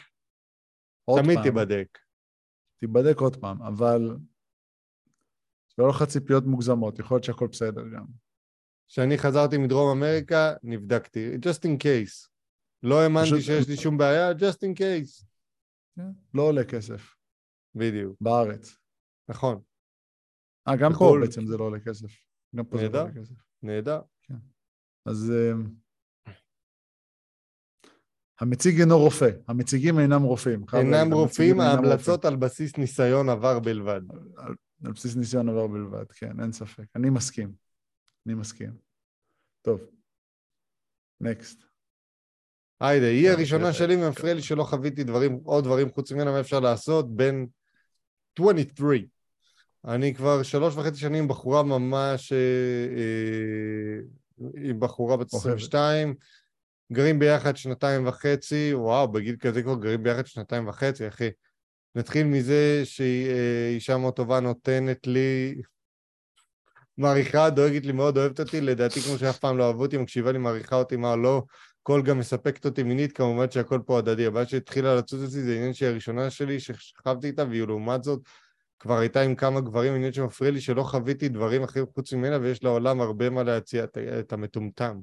Speaker 1: תמיד פעם. תיבדק.
Speaker 2: תיבדק עוד פעם, אבל לא לך ציפיות מוגזמות, יכול להיות שהכל בסדר גם.
Speaker 1: כשאני חזרתי מדרום אמריקה, נבדקתי, just in case. לא האמנתי פשוט... שיש לי שום בעיה, just in case.
Speaker 2: כן, לא עולה כסף.
Speaker 1: בדיוק.
Speaker 2: בארץ.
Speaker 1: נכון.
Speaker 2: אה, גם. פה בעצם זה לא עולה כסף. גם פה נהדר, זה לא עולה כסף.
Speaker 1: נהדר.
Speaker 2: כן. אז uh, המציג אינו רופא, המציגים אינם רופאים.
Speaker 1: אינם רופאים, ההמלצות על בסיס ניסיון עבר בלבד.
Speaker 2: על, על בסיס ניסיון עבר בלבד, כן, אין ספק. אני מסכים. אני מסכים. טוב, נקסט.
Speaker 1: היידה, היא
Speaker 2: כן,
Speaker 1: הראשונה שלי,
Speaker 2: כן.
Speaker 1: מפריע לי שלא חוויתי דברים, עוד דברים חוץ ממנה, מה אפשר לעשות בין 23. אני כבר שלוש וחצי שנים בחורה ממש, אה, אה, עם בחורה בת
Speaker 2: אוהבת.
Speaker 1: 22, גרים ביחד שנתיים וחצי, וואו, בגיל כזה כבר גרים ביחד שנתיים וחצי, אחי. נתחיל מזה שהיא אה, אישה מאוד טובה, נותנת לי, מעריכה, דואגת לי מאוד, אוהבת אותי, לדעתי כמו שאף פעם לא אהבו אותי, מקשיבה לי, מעריכה אותי, מה לא, קול גם מספקת אותי מינית, כמובן שהכל פה הדדי. הבעיה שהתחילה לצוץ אצלי זה עניין שהיא הראשונה שלי ששכבתי איתה, והיא לעומת זאת כבר הייתה עם כמה גברים, עניין שמפריע לי שלא חוויתי דברים אחרים חוץ ממנה, ויש לעולם הרבה מה להציע את, המטומטם.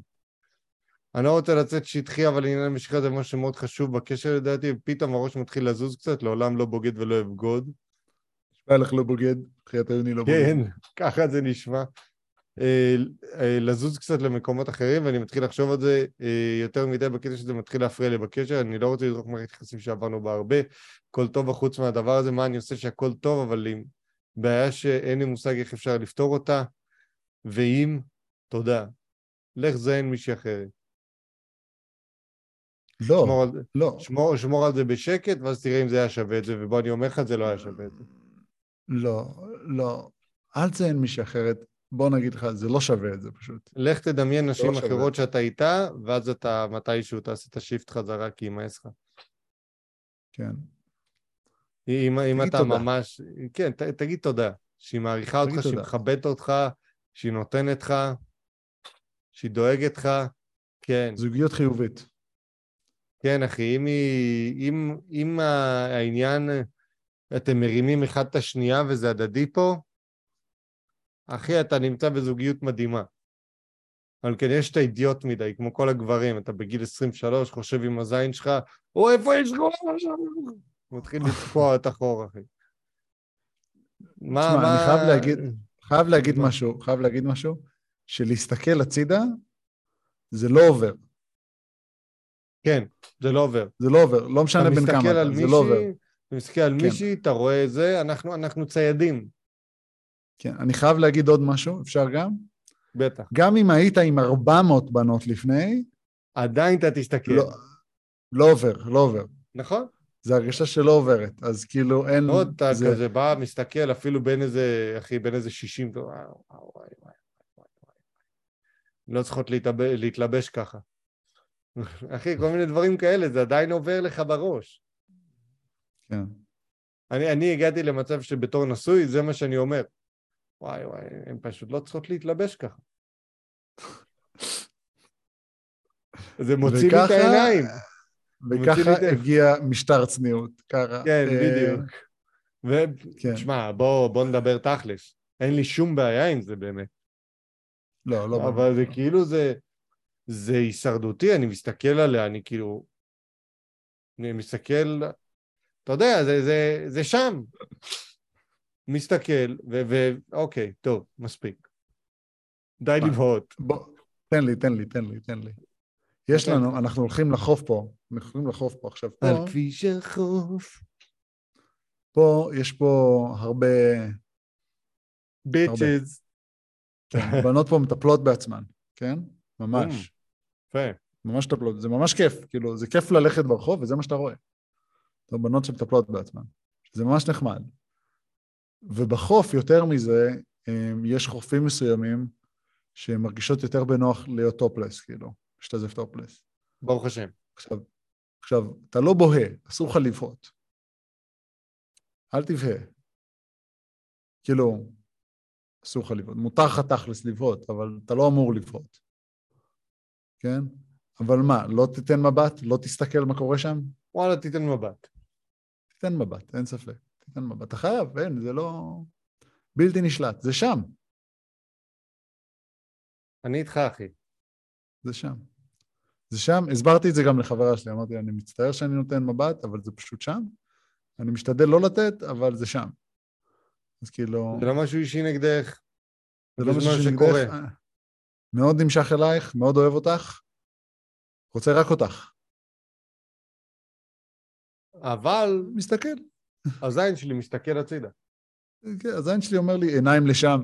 Speaker 1: אני לא רוצה לצאת שטחי, אבל עניין המשיכה זה משהו מאוד חשוב בקשר לדעתי, ופתאום הראש מתחיל לזוז קצת, לעולם לא בוגד ולא אבגוד.
Speaker 2: לך לא בוגד, חיית היוני לא בוגד.
Speaker 1: כן, ככה זה נשמע. אה, אה, לזוז קצת למקומות אחרים, ואני מתחיל לחשוב על זה אה, יותר מדי בקטע שזה מתחיל להפריע לי בקשר, אני לא רוצה לזרוק מערכת יחסים שעברנו בה הרבה, הכל טוב בחוץ מהדבר הזה, מה אני עושה שהכל טוב, אבל עם בעיה שאין לי מושג איך אפשר לפתור אותה, ואם, תודה, לך זיין מישהי אחרת.
Speaker 2: לא,
Speaker 1: שמור על,
Speaker 2: לא.
Speaker 1: שמור, שמור על זה בשקט, ואז תראה אם זה היה שווה את זה, ובוא, אני אומר לך, זה לא היה שווה את זה.
Speaker 2: לא, לא. אל תציין מישהי אחרת. בוא נגיד לך, זה לא שווה את זה פשוט.
Speaker 1: לך תדמיין נשים
Speaker 2: לא שווה.
Speaker 1: אחרות שאתה איתה, ואז אתה מתישהו תעשה את השיפט חזרה, כי ימאס לך.
Speaker 2: כן.
Speaker 1: אם, אם אתה
Speaker 2: תודה.
Speaker 1: ממש... כן, ת, תגיד תודה. שהיא מעריכה אותך, שהיא. מכבדת אותך, שהיא נותנת לך, שהיא דואגת לך. כן,
Speaker 2: זוגיות חיובית.
Speaker 1: כן, אחי, אם, היא, אם, אם העניין, אתם מרימים אחד את השנייה וזה הדדי פה, אחי, אתה נמצא בזוגיות מדהימה. אבל כן, יש את האידיוט מדי, כמו כל הגברים, אתה בגיל 23, חושב עם הזין שלך, או איפה יש לך? מתחיל לתקוע את החור, אחי. מה,
Speaker 2: תשמע,
Speaker 1: מה...
Speaker 2: אני חייב להגיד- חייב להגיד? משהו, חייב להגיד משהו, שלהסתכל הצידה, זה לא עובר.
Speaker 1: כן, זה לא עובר.
Speaker 2: זה לא עובר, לא משנה
Speaker 1: אתה
Speaker 2: בין כמה
Speaker 1: מסתכל
Speaker 2: אתה,
Speaker 1: על
Speaker 2: זה לא עובר.
Speaker 1: אתה מסתכל על
Speaker 2: כן.
Speaker 1: מישהי, אתה רואה זה, אנחנו, אנחנו ציידים,
Speaker 2: כן, אני חייב להגיד עוד משהו, אפשר גם?
Speaker 1: בטח.
Speaker 2: גם אם היית עם 400 בנות לפני,
Speaker 1: עדיין אתה תסתכל,
Speaker 2: לא, לא עובר, לא עובר.
Speaker 1: נכון?
Speaker 2: זו הרגשה שלא עוברת, אז כאילו אין...
Speaker 1: עוד אתה
Speaker 2: זה-
Speaker 1: כזה בא, מסתכל, אפילו בין איזה, אחי, בין איזה 60, אתה אומר, וואו, וואו, וואי, וואי, וואי, וואי. לא צריכות להתלבש, להתלבש ככה. אחי, כל מיני דברים כאלה, זה עדיין עובר לך בראש.
Speaker 2: כן.
Speaker 1: אני, אני הגעתי למצב שבתור נשוי, זה מה שאני אומר. וואי וואי, הן פשוט לא צריכות להתלבש ככה. זה מוציא לי את
Speaker 2: וככה-
Speaker 1: העיניים. לי
Speaker 2: וככה
Speaker 1: ה-
Speaker 2: הגיע משטר צניעות, ככה.
Speaker 1: כן,
Speaker 2: אה,
Speaker 1: בדיוק.
Speaker 2: כן.
Speaker 1: ותשמע, בוא, בוא נדבר תכלס. אין לי שום בעיה עם זה באמת.
Speaker 2: לא, לא.
Speaker 1: אבל זה
Speaker 2: לא.
Speaker 1: כאילו זה, זה הישרדותי, אני מסתכל עליה, אני כאילו, אני מסתכל, אתה יודע, זה, זה, זה שם. מסתכל, ואוקיי, טוב, מספיק. די? לבהות.
Speaker 2: תן לי, תן לי, תן לי, תן לי. יש
Speaker 1: נותן
Speaker 2: לנו, אנחנו הולכים לחוף פה, אנחנו הולכים לחוף פה עכשיו. פה,
Speaker 1: על כביש החוף.
Speaker 2: פה, יש פה הרבה,
Speaker 1: ביצ'ז.
Speaker 2: כן, בנות פה מטפלות בעצמן, כן? ממש.
Speaker 1: יפה.
Speaker 2: ממש מטפלות, זה ממש כיף, כאילו, זה כיף ללכת ברחוב וזה מה שאתה רואה. רואה בנות שמטפלות בעצמן, זה ממש נחמד. ובחוף, יותר מזה, יש חופים מסוימים שמרגישות יותר בנוח להיות טופלס, כאילו, להשתזף טופלס.
Speaker 1: ברוך השם.
Speaker 2: עכשיו, עכשיו, אתה לא בוהה, אסור לך לבהות. אל תבהה. כאילו, אסור לך לבהות. מותר לך תכלס לבהות, אבל אתה לא אמור לבהות. כן? אבל מה, לא תיתן מבט? לא תסתכל מה קורה שם?
Speaker 1: וואלה, תיתן מבט.
Speaker 2: תיתן מבט, אין ספק. תיתן מבט. אתה חייב, אין, זה לא... בלתי נשלט, זה שם,
Speaker 1: אני איתך, אחי.
Speaker 2: זה שם. זה שם, הסברתי את זה גם לחברה שלי, אמרתי, אני מצטער שאני נותן מבט, אבל זה פשוט שם. אני משתדל לא לתת, אבל זה שם. אז כאילו...
Speaker 1: זה לא משהו אישי נגדך.
Speaker 2: זה לא משהו.
Speaker 1: שקורה.
Speaker 2: אה, מאוד נמשך אלייך, מאוד אוהב אותך, רוצה רק אותך.
Speaker 1: אבל
Speaker 2: מסתכל.
Speaker 1: הזין שלי מסתכל הצידה.
Speaker 2: כן, הזין שלי אומר לי, עיניים לשם.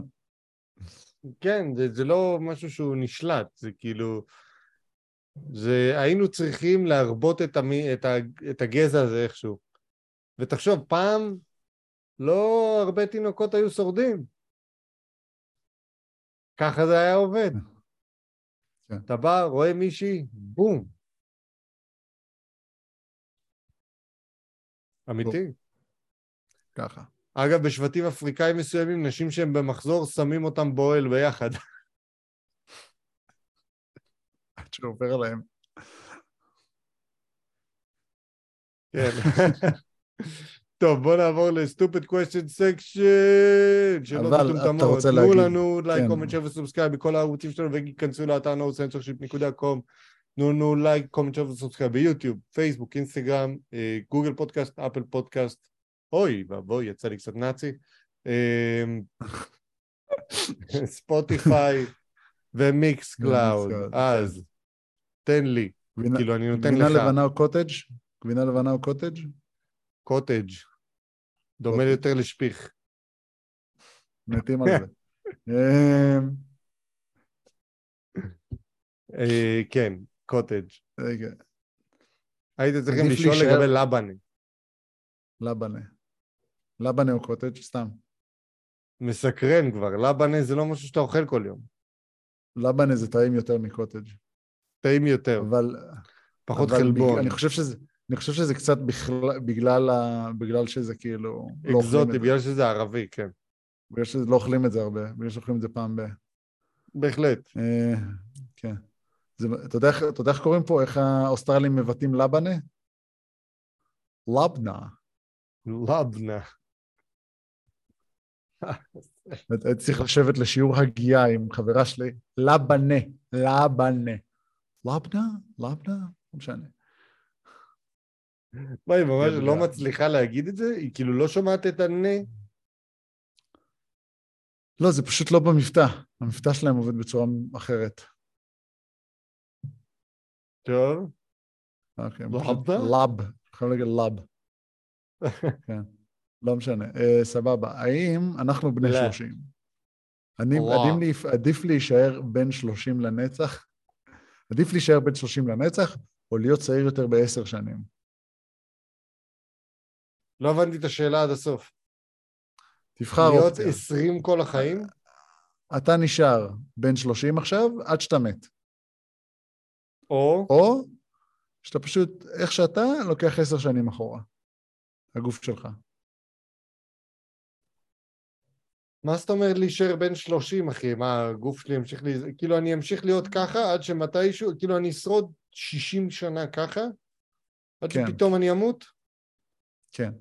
Speaker 1: כן, זה, זה לא משהו שהוא נשלט, זה כאילו... זה היינו צריכים להרבות את, המי, את, ה, את הגזע הזה איכשהו. ותחשוב, פעם לא הרבה תינוקות היו שורדים. ככה זה היה עובד.
Speaker 2: כן.
Speaker 1: אתה בא, רואה מישהי, בום. אמיתי.
Speaker 2: ככה.
Speaker 1: אגב, בשבטים אפריקאים מסוימים, נשים שהן במחזור, שמים אותם באוהל ביחד.
Speaker 2: עד שעובר להם.
Speaker 1: כן. טוב, בוא נעבור ל-stupid question section, שאלות מטומטמות. תנו לנו like.
Speaker 2: Comment,
Speaker 1: share ו subscribe בכל הערוצים שלנו, וכנסו לאתר nocensorship.com. תנו לנו like, comment, share ו subscribe ביוטיוב, פייסבוק, אינסטגרם, אה, גוגל פודקאסט, אפל פודקאסט. אוי, ואבוי, יצא לי קצת נאצי. אמ, ספוטיפיי ומיקס קלאוד.
Speaker 2: Mixcloud,
Speaker 1: אז, תן לי.
Speaker 2: גבינה-
Speaker 1: כאילו, אני נותן
Speaker 2: גבינה
Speaker 1: לך.
Speaker 2: לבנה או קוטג'? גבינה לבנה או קוטג'?
Speaker 1: קוטג'. דומה. יותר לשפיך.
Speaker 2: מתים על זה.
Speaker 1: אה, כן, קוטג'.
Speaker 2: רגע,
Speaker 1: הייתם צריכים לשאול לגבי לבנה.
Speaker 2: לבנה. לבנה או קוטג'? סתם.
Speaker 1: מסקרן כבר, לבנה זה לא משהו שאתה אוכל כל יום.
Speaker 2: לבנה זה טעים יותר מקוטג'.
Speaker 1: טעים יותר,
Speaker 2: אבל...
Speaker 1: פחות
Speaker 2: אבל
Speaker 1: חלבון.
Speaker 2: אני חושב שזה... אני חושב שזה קצת בכלל, בגלל, ה... בגלל שזה כאילו... לא
Speaker 1: אקזוטי,
Speaker 2: זה.
Speaker 1: בגלל שזה ערבי, כן.
Speaker 2: בגלל שלא אוכלים את זה הרבה, בגלל שאוכלים את זה פעם ב...
Speaker 1: בהחלט.
Speaker 2: זה, אתה, יודע, איך- קוראים פה, איך האוסטרלים מבטאים לבנה? לבנה.
Speaker 1: לבנה.
Speaker 2: הייתי צריך לשבת לשיעור הגייה עם חברה שלי, לבנה, לבנה. לבנה? לבנה? לא משנה.
Speaker 1: מה, היא ממש לא. מצליחה להגיד את זה? היא כאילו לא שומעת את הנה?
Speaker 2: לא, זה פשוט לא במבטא. המבטא שלהם עובד בצורה אחרת.
Speaker 1: טוב.
Speaker 2: אוקיי,
Speaker 1: לבנה?
Speaker 2: פשוט לב, חייב להגיד לב. כן, לא משנה. אה, סבבה. האם אנחנו בני
Speaker 1: לא.
Speaker 2: 30? אני,
Speaker 1: וואו.
Speaker 2: עדיף, להישאר בן 30 לנצח? עדיף להישאר בן 30 לנצח, או להיות צעיר יותר בעשר שנים?
Speaker 1: לא הבנתי את השאלה עד הסוף.
Speaker 2: תבחר
Speaker 1: להיות
Speaker 2: אופציה.
Speaker 1: 20 כל החיים?
Speaker 2: אתה נשאר בן 30 עכשיו, עד שאתה מת.
Speaker 1: או
Speaker 2: או שאתה פשוט, איך שאתה, לוקח עשר שנים אחורה. הגוף שלך.
Speaker 1: מה זאת אומרת להישאר בן 30, אחי? מה, הגוף שלי ימשיך לי... כאילו, אני אמשיך להיות ככה עד שמתישהו... כאילו, אני אשרוד 60 שנה ככה? עד
Speaker 2: כן.
Speaker 1: שפתאום אני אמות?
Speaker 2: כן.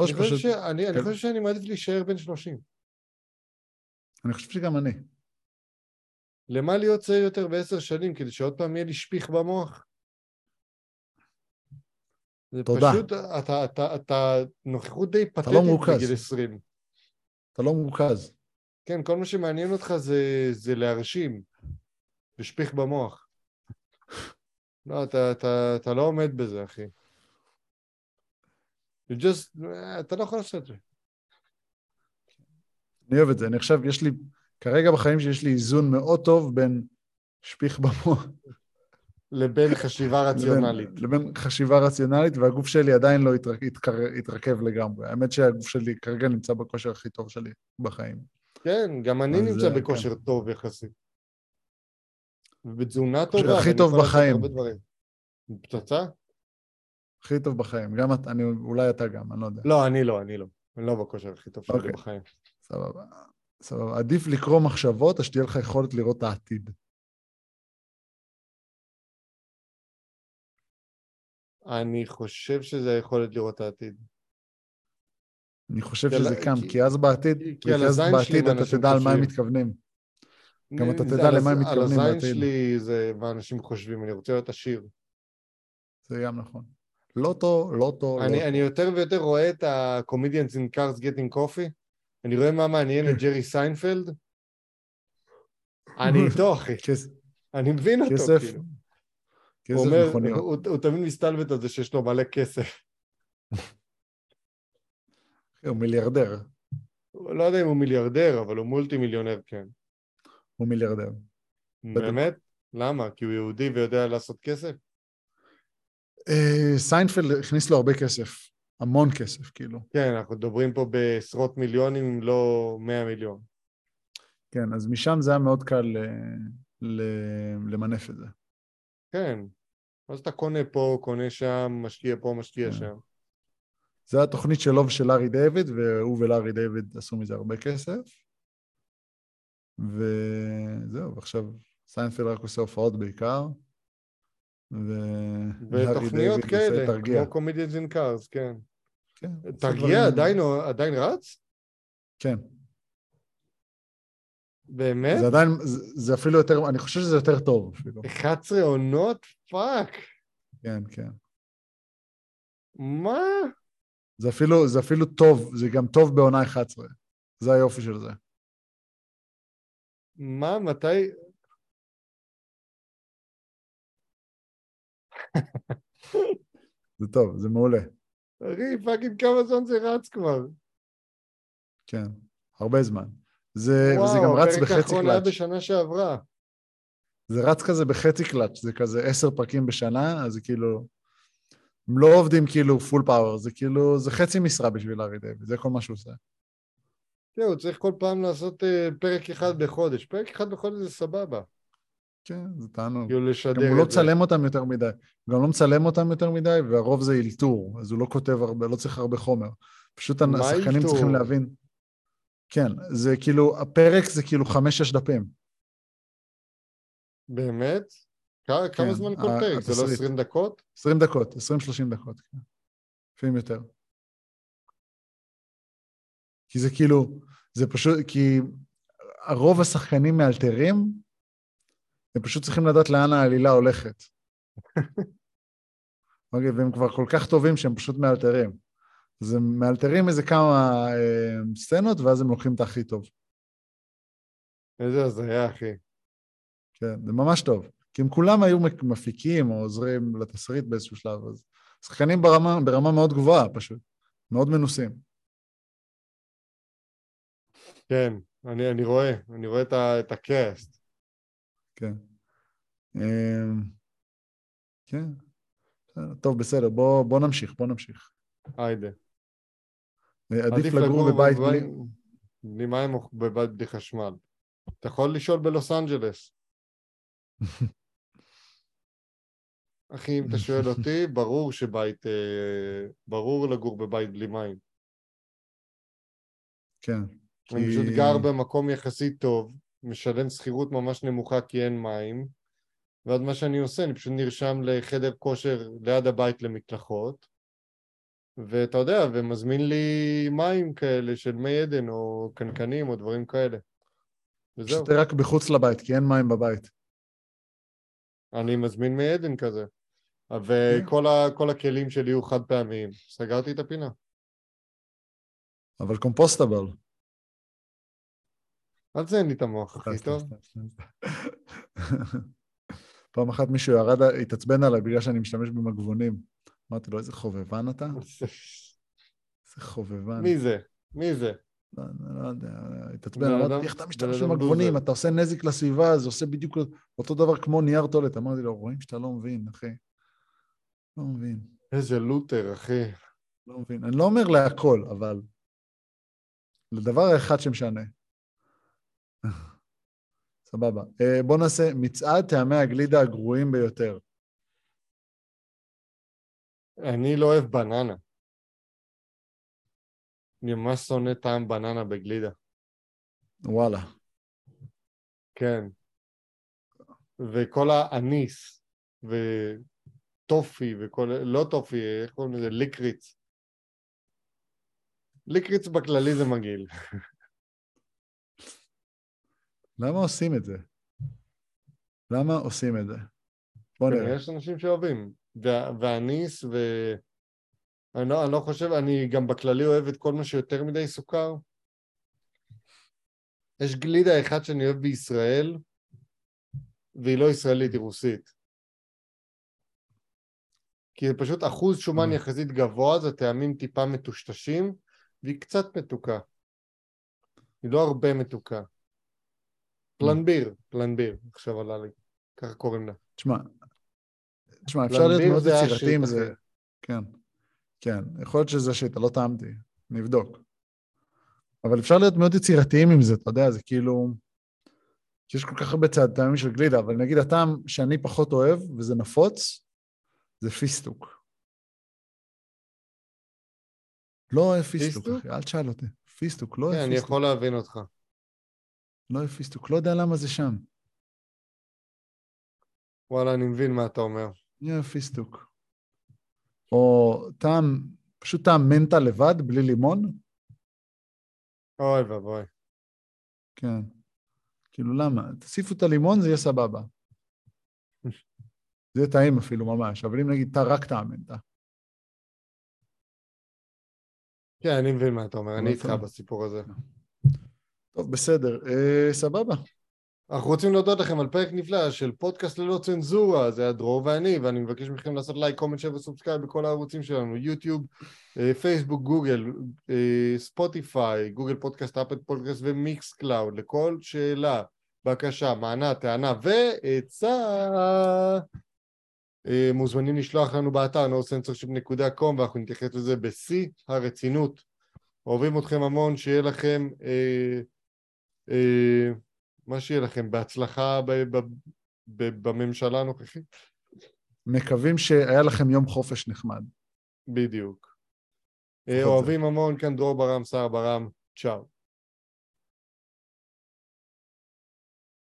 Speaker 1: אני חושב,
Speaker 2: שפשוט,
Speaker 1: ש... אני,
Speaker 2: כן.
Speaker 1: חושב שאני מעדיף להישאר בן 30.
Speaker 2: אני חושב שגם אני.
Speaker 1: למה להיות צעיר יותר בעשר שנים? כדי שעוד פעם יהיה לי שפיך במוח? זה
Speaker 2: תודה.
Speaker 1: פשוט, אתה, אתה, אתה נוכחות די פתטית
Speaker 2: לא.
Speaker 1: בגיל 20.
Speaker 2: אתה לא מורכז.
Speaker 1: כן, כל מה שמעניין אותך זה, זה להרשים, ושפיך במוח. לא, אתה, אתה, אתה לא עומד בזה, אחי. You just, אתה לא יכול לעשות את זה.
Speaker 2: אני אוהב את זה. אני עכשיו, יש לי, כרגע בחיים שלי יש לי איזון מאוד טוב בין שפיך במוח.
Speaker 1: לבין חשיבה רציונלית.
Speaker 2: לבין, לבין חשיבה רציונלית, והגוף שלי עדיין לא התרק, התקר, התרכב לגמרי. האמת שהגוף שלי כרגע נמצא בכושר הכי טוב שלי בחיים.
Speaker 1: כן, גם אני נמצא
Speaker 2: אה,
Speaker 1: בכושר טוב יחסית. ובתזונה טובה.
Speaker 2: הכי טוב בחיים.
Speaker 1: פצצה?
Speaker 2: הכי טוב בחיים. גם את, אני, אולי אתה גם, אני לא יודע.
Speaker 1: לא, אני לא, אני לא. אני לא בכושר הכי טוב שלי
Speaker 2: אוקיי.
Speaker 1: בחיים.
Speaker 2: סבבה. סבבה. עדיף לקרוא מחשבות, או שתהיה לך יכולת לראות את העתיד.
Speaker 1: אני חושב שזה היכולת לראות את העתיד.
Speaker 2: אני חושב
Speaker 1: כי על-
Speaker 2: שזה קם,
Speaker 1: כי-
Speaker 2: כי אז בעתיד,
Speaker 1: כי
Speaker 2: כי אז בעתיד אתה תדע על מה הם. מתכוונים. גם אתה תדע למה הם מתכוונים
Speaker 1: על הזין
Speaker 2: בעתיד.
Speaker 1: שלי זה מה אנשים חושבים, אני רוצה להיות עשיר.
Speaker 2: זה גם נכון. לוטו, לוטו,
Speaker 1: אני,
Speaker 2: לוטו.
Speaker 1: אני יותר ויותר רואה את ה-comedians in cars getting coffee, אני רואה מה מעניין את ג'רי סיינפלד, אני איתו, אחי, אני מבין אותו,
Speaker 2: כסף,
Speaker 1: כאילו. הוא אומר,
Speaker 2: מכוניות.
Speaker 1: הוא, הוא תמיד מסתלבט על זה שיש לו מלא כסף.
Speaker 2: הוא מיליארדר.
Speaker 1: לא יודע אם הוא מיליארדר, אבל הוא multi מיליונר, כן.
Speaker 2: הוא מיליארדר.
Speaker 1: באמת? למה? כי הוא יהודי ויודע לעשות כסף?
Speaker 2: אה, סיינפלד הכניס לו הרבה כסף, המון כסף, כאילו.
Speaker 1: כן, אנחנו מדברים פה בעשרות מיליונים, אם לא מאה מיליון.
Speaker 2: כן, אז משם זה היה מאוד קל אה, ל- למנף את זה.
Speaker 1: כן. אז אתה קונה פה, קונה שם, משקיע פה, משקיע
Speaker 2: כן.
Speaker 1: שם.
Speaker 2: זה התוכנית שלו ושל לארי דיוויד, והוא ולארי דיוויד עשו מזה הרבה כסף. וזהו, ועכשיו סיינפלד רק עושה הופעות בעיקר. ולארי
Speaker 1: ותוכניות כאלה. כמו Comedians in Cars, כן.
Speaker 2: כן,
Speaker 1: תרגיע עדיין, עדיין רץ?
Speaker 2: כן.
Speaker 1: באמת?
Speaker 2: זה עדיין, זה, זה אפילו יותר, אני חושב שזה יותר טוב אפילו.
Speaker 1: 11 עונות? fuck.
Speaker 2: כן, כן.
Speaker 1: מה?
Speaker 2: זה אפילו, זה אפילו טוב, זה גם טוב בעונה 11. זה היופי של זה.
Speaker 1: מה? מתי?
Speaker 2: זה טוב, זה מעולה.
Speaker 1: אחי, fucking כמה זמן זה רץ כבר.
Speaker 2: כן, הרבה זמן. זה, וזה גם רץ
Speaker 1: הפרק
Speaker 2: בחצי
Speaker 1: האחרון היה
Speaker 2: קלאץ'.
Speaker 1: בשנה שעברה.
Speaker 2: זה רץ כזה בחצי קלאץ', זה כזה עשר פרקים בשנה, אז זה כאילו... הם לא עובדים כאילו full power, זה כאילו, זה חצי משרה בשביל לארי דיוויד, זה כל מה שהוא עושה.
Speaker 1: כן, הוא צריך כל פעם לעשות אה, פרק אחד בחודש. פרק אחד בחודש זה סבבה.
Speaker 2: כן, זה תענוג.
Speaker 1: כאילו לשדר
Speaker 2: גם הוא לא
Speaker 1: את זה.
Speaker 2: מצלם אותם יותר מדי. הוא גם לא מצלם אותם יותר מדי, והרוב זה אלתור, אז הוא לא כותב הרבה, לא צריך הרבה חומר. פשוט השחקנים
Speaker 1: אלתור?
Speaker 2: צריכים להבין. כן, זה כאילו, הפרק זה כאילו חמש-שש דפים.
Speaker 1: באמת? כמה-
Speaker 2: כן,
Speaker 1: זמן כל פרק? זה לא. 20 דקות?
Speaker 2: 20 דקות, 20-30 דקות, כן. לפעמים יותר. כי זה כאילו, זה פשוט, כי הרוב השחקנים מאלתרים, הם פשוט צריכים לדעת לאן העלילה הולכת. אוקיי, והם כבר כל כך טובים שהם פשוט מאלתרים. אז הם מאלתרים איזה כמה אה, סצנות, ואז הם לוקחים את הכי טוב.
Speaker 1: איזה הזיה, אחי.
Speaker 2: כן, זה ממש טוב. כי הם כולם היו מפיקים או עוזרים לתסריט באיזשהו שלב, אז שחקנים ברמה, ברמה מאוד גבוהה פשוט, מאוד מנוסים.
Speaker 1: כן, אני, אני רואה, אני רואה את, ה, את הקאסט.
Speaker 2: כן. אמ, כן. טוב, בסדר, בוא, בוא נמשיך, בוא נמשיך.
Speaker 1: היידה.
Speaker 2: עדיף לגור בבית בלי...
Speaker 1: בלי מים או בבית בלי חשמל. אתה יכול לשאול בלוס אנג'לס. אחי, אם אתה שואל אותי, ברור שבית, אה, ברור לגור בבית בלי מים.
Speaker 2: כן.
Speaker 1: אני
Speaker 2: כי-
Speaker 1: פשוט גר במקום יחסית טוב, משלם שכירות ממש נמוכה כי אין מים, ואז מה שאני עושה, אני פשוט נרשם לחדר כושר ליד הבית למקלחות, ואתה יודע, ומזמין לי מים כאלה של מי עדן או קנקנים או דברים כאלה. וזהו,
Speaker 2: שותה רק בחוץ לבית, כי אין מים בבית.
Speaker 1: אני מזמין מי עדן כזה. וכל ה, כל הכלים שלי יהיו חד פעמיים. סגרתי את הפינה.
Speaker 2: אבל קומפוסטבל.
Speaker 1: אל תזיין לי את המוח,
Speaker 2: סתם,
Speaker 1: טוב.
Speaker 2: פעם אחת מישהו ירד, התעצבן עליי בגלל שאני משתמש במגבונים. אמרתי לו, איזה חובבן אתה? איזה חובבן.
Speaker 1: מי זה? מי זה?
Speaker 2: לא, לא יודע, התעצבן,
Speaker 1: בן
Speaker 2: אמרתי, איך אתה משתמש במגבונים?
Speaker 1: לוזר."
Speaker 2: אתה עושה נזק לסביבה, זה עושה בדיוק אותו דבר כמו נייר טולט. אמרתי לו, רואים שאתה לא מבין, אחי. לא מבין,
Speaker 1: איזה לותר, אחי.
Speaker 2: לא מבין. אני לא אומר להכל, אבל לדבר האחד שמשנה. סבבה. אה, בוא נעשה מצעד טעמי הגלידה הגרועים ביותר.
Speaker 1: אני לא אוהב בננה. אני ממש שונא טעם בננה בגלידה.
Speaker 2: וואלה.
Speaker 1: כן. וכל האניס, וטופי, וכל... לא טופי, איך קוראים לזה? ליקריץ. ליקריץ בכללי זה מגעיל.
Speaker 2: למה עושים את זה? למה עושים את זה? בוא נראה.
Speaker 1: יש אנשים שאוהבים. וה- והאניס, ו... אני לא, אני לא חושב, אני גם בכללי אוהב את כל מה שיותר מדי סוכר. יש גלידה אחת שאני אוהב בישראל, והיא לא ישראלית, היא רוסית. כי זה פשוט אחוז שומן
Speaker 2: Mm.
Speaker 1: יחסית גבוה, זה טעמים טיפה מטושטשים, והיא קצת מתוקה. היא לא הרבה מתוקה. פלנביר, פלנביר, עכשיו עלה לי, ככה קוראים לה.
Speaker 2: תשמע, תשמע, אפשר להיות מאוד יצירתי עם זה. כן, כן, יכול להיות שזה שיט, לא טעמתי, אני אבדוק. אבל אפשר להיות מאוד יצירתיים עם זה, אתה יודע, זה כאילו... יש כל כך הרבה צעד טעמים של גלידה, אבל נגיד הטעם שאני פחות אוהב, וזה נפוץ, זה פיסטוק. לא אוהב פיסטוק,
Speaker 1: פיסטוק?
Speaker 2: אחי, אל תשאל אותי. פיסטוק, לא אוהב
Speaker 1: כן, אני
Speaker 2: פיסטוק.
Speaker 1: יכול להבין אותך.
Speaker 2: לא אוהב פיסטוק, לא יודע למה זה שם.
Speaker 1: וואלה, אני מבין מה אתה אומר.
Speaker 2: אוהב פיסטוק. או טעם, פשוט טעם מנטה לבד, בלי לימון,
Speaker 1: אוי ואבוי.
Speaker 2: כן. כאילו, למה? תוסיפו את הלימון, זה יהיה סבבה. זה יהיה טעים אפילו ממש, אבל אם נגיד אתה רק טעם מנטה.
Speaker 1: כן, אני מבין מה אתה אומר, אני איתך. בסיפור הזה.
Speaker 2: טוב, בסדר, אה, סבבה.
Speaker 1: אנחנו רוצים להודות לכם על פרק נפלא של פודקאסט ללא צנזורה, זה הדרור ואני, ואני מבקש מכם לעשות like, comment, share ו subscribe בכל הערוצים שלנו, יוטיוב, אה, פייסבוק, גוגל, אה, ספוטיפיי, גוגל פודקאסט, אפל פודקאסט ומיקס קלאוד, לכל שאלה, בקשה, מענה, טענה ועצה. אה, מוזמנים לשלוח לנו באתר nocensorship.com ואנחנו נתייחס לזה בשיא הרצינות. אוהבים אתכם המון, שיהיה לכם... אה, מה שיהיה לכם, בהצלחה ב- ב- ב- בממשלה הנוכחית.
Speaker 2: מקווים שהיה לכם יום חופש נחמד.
Speaker 1: בדיוק.
Speaker 2: זה.
Speaker 1: אוהבים המון, כאן דרור ברם, סער ברם, צ'או.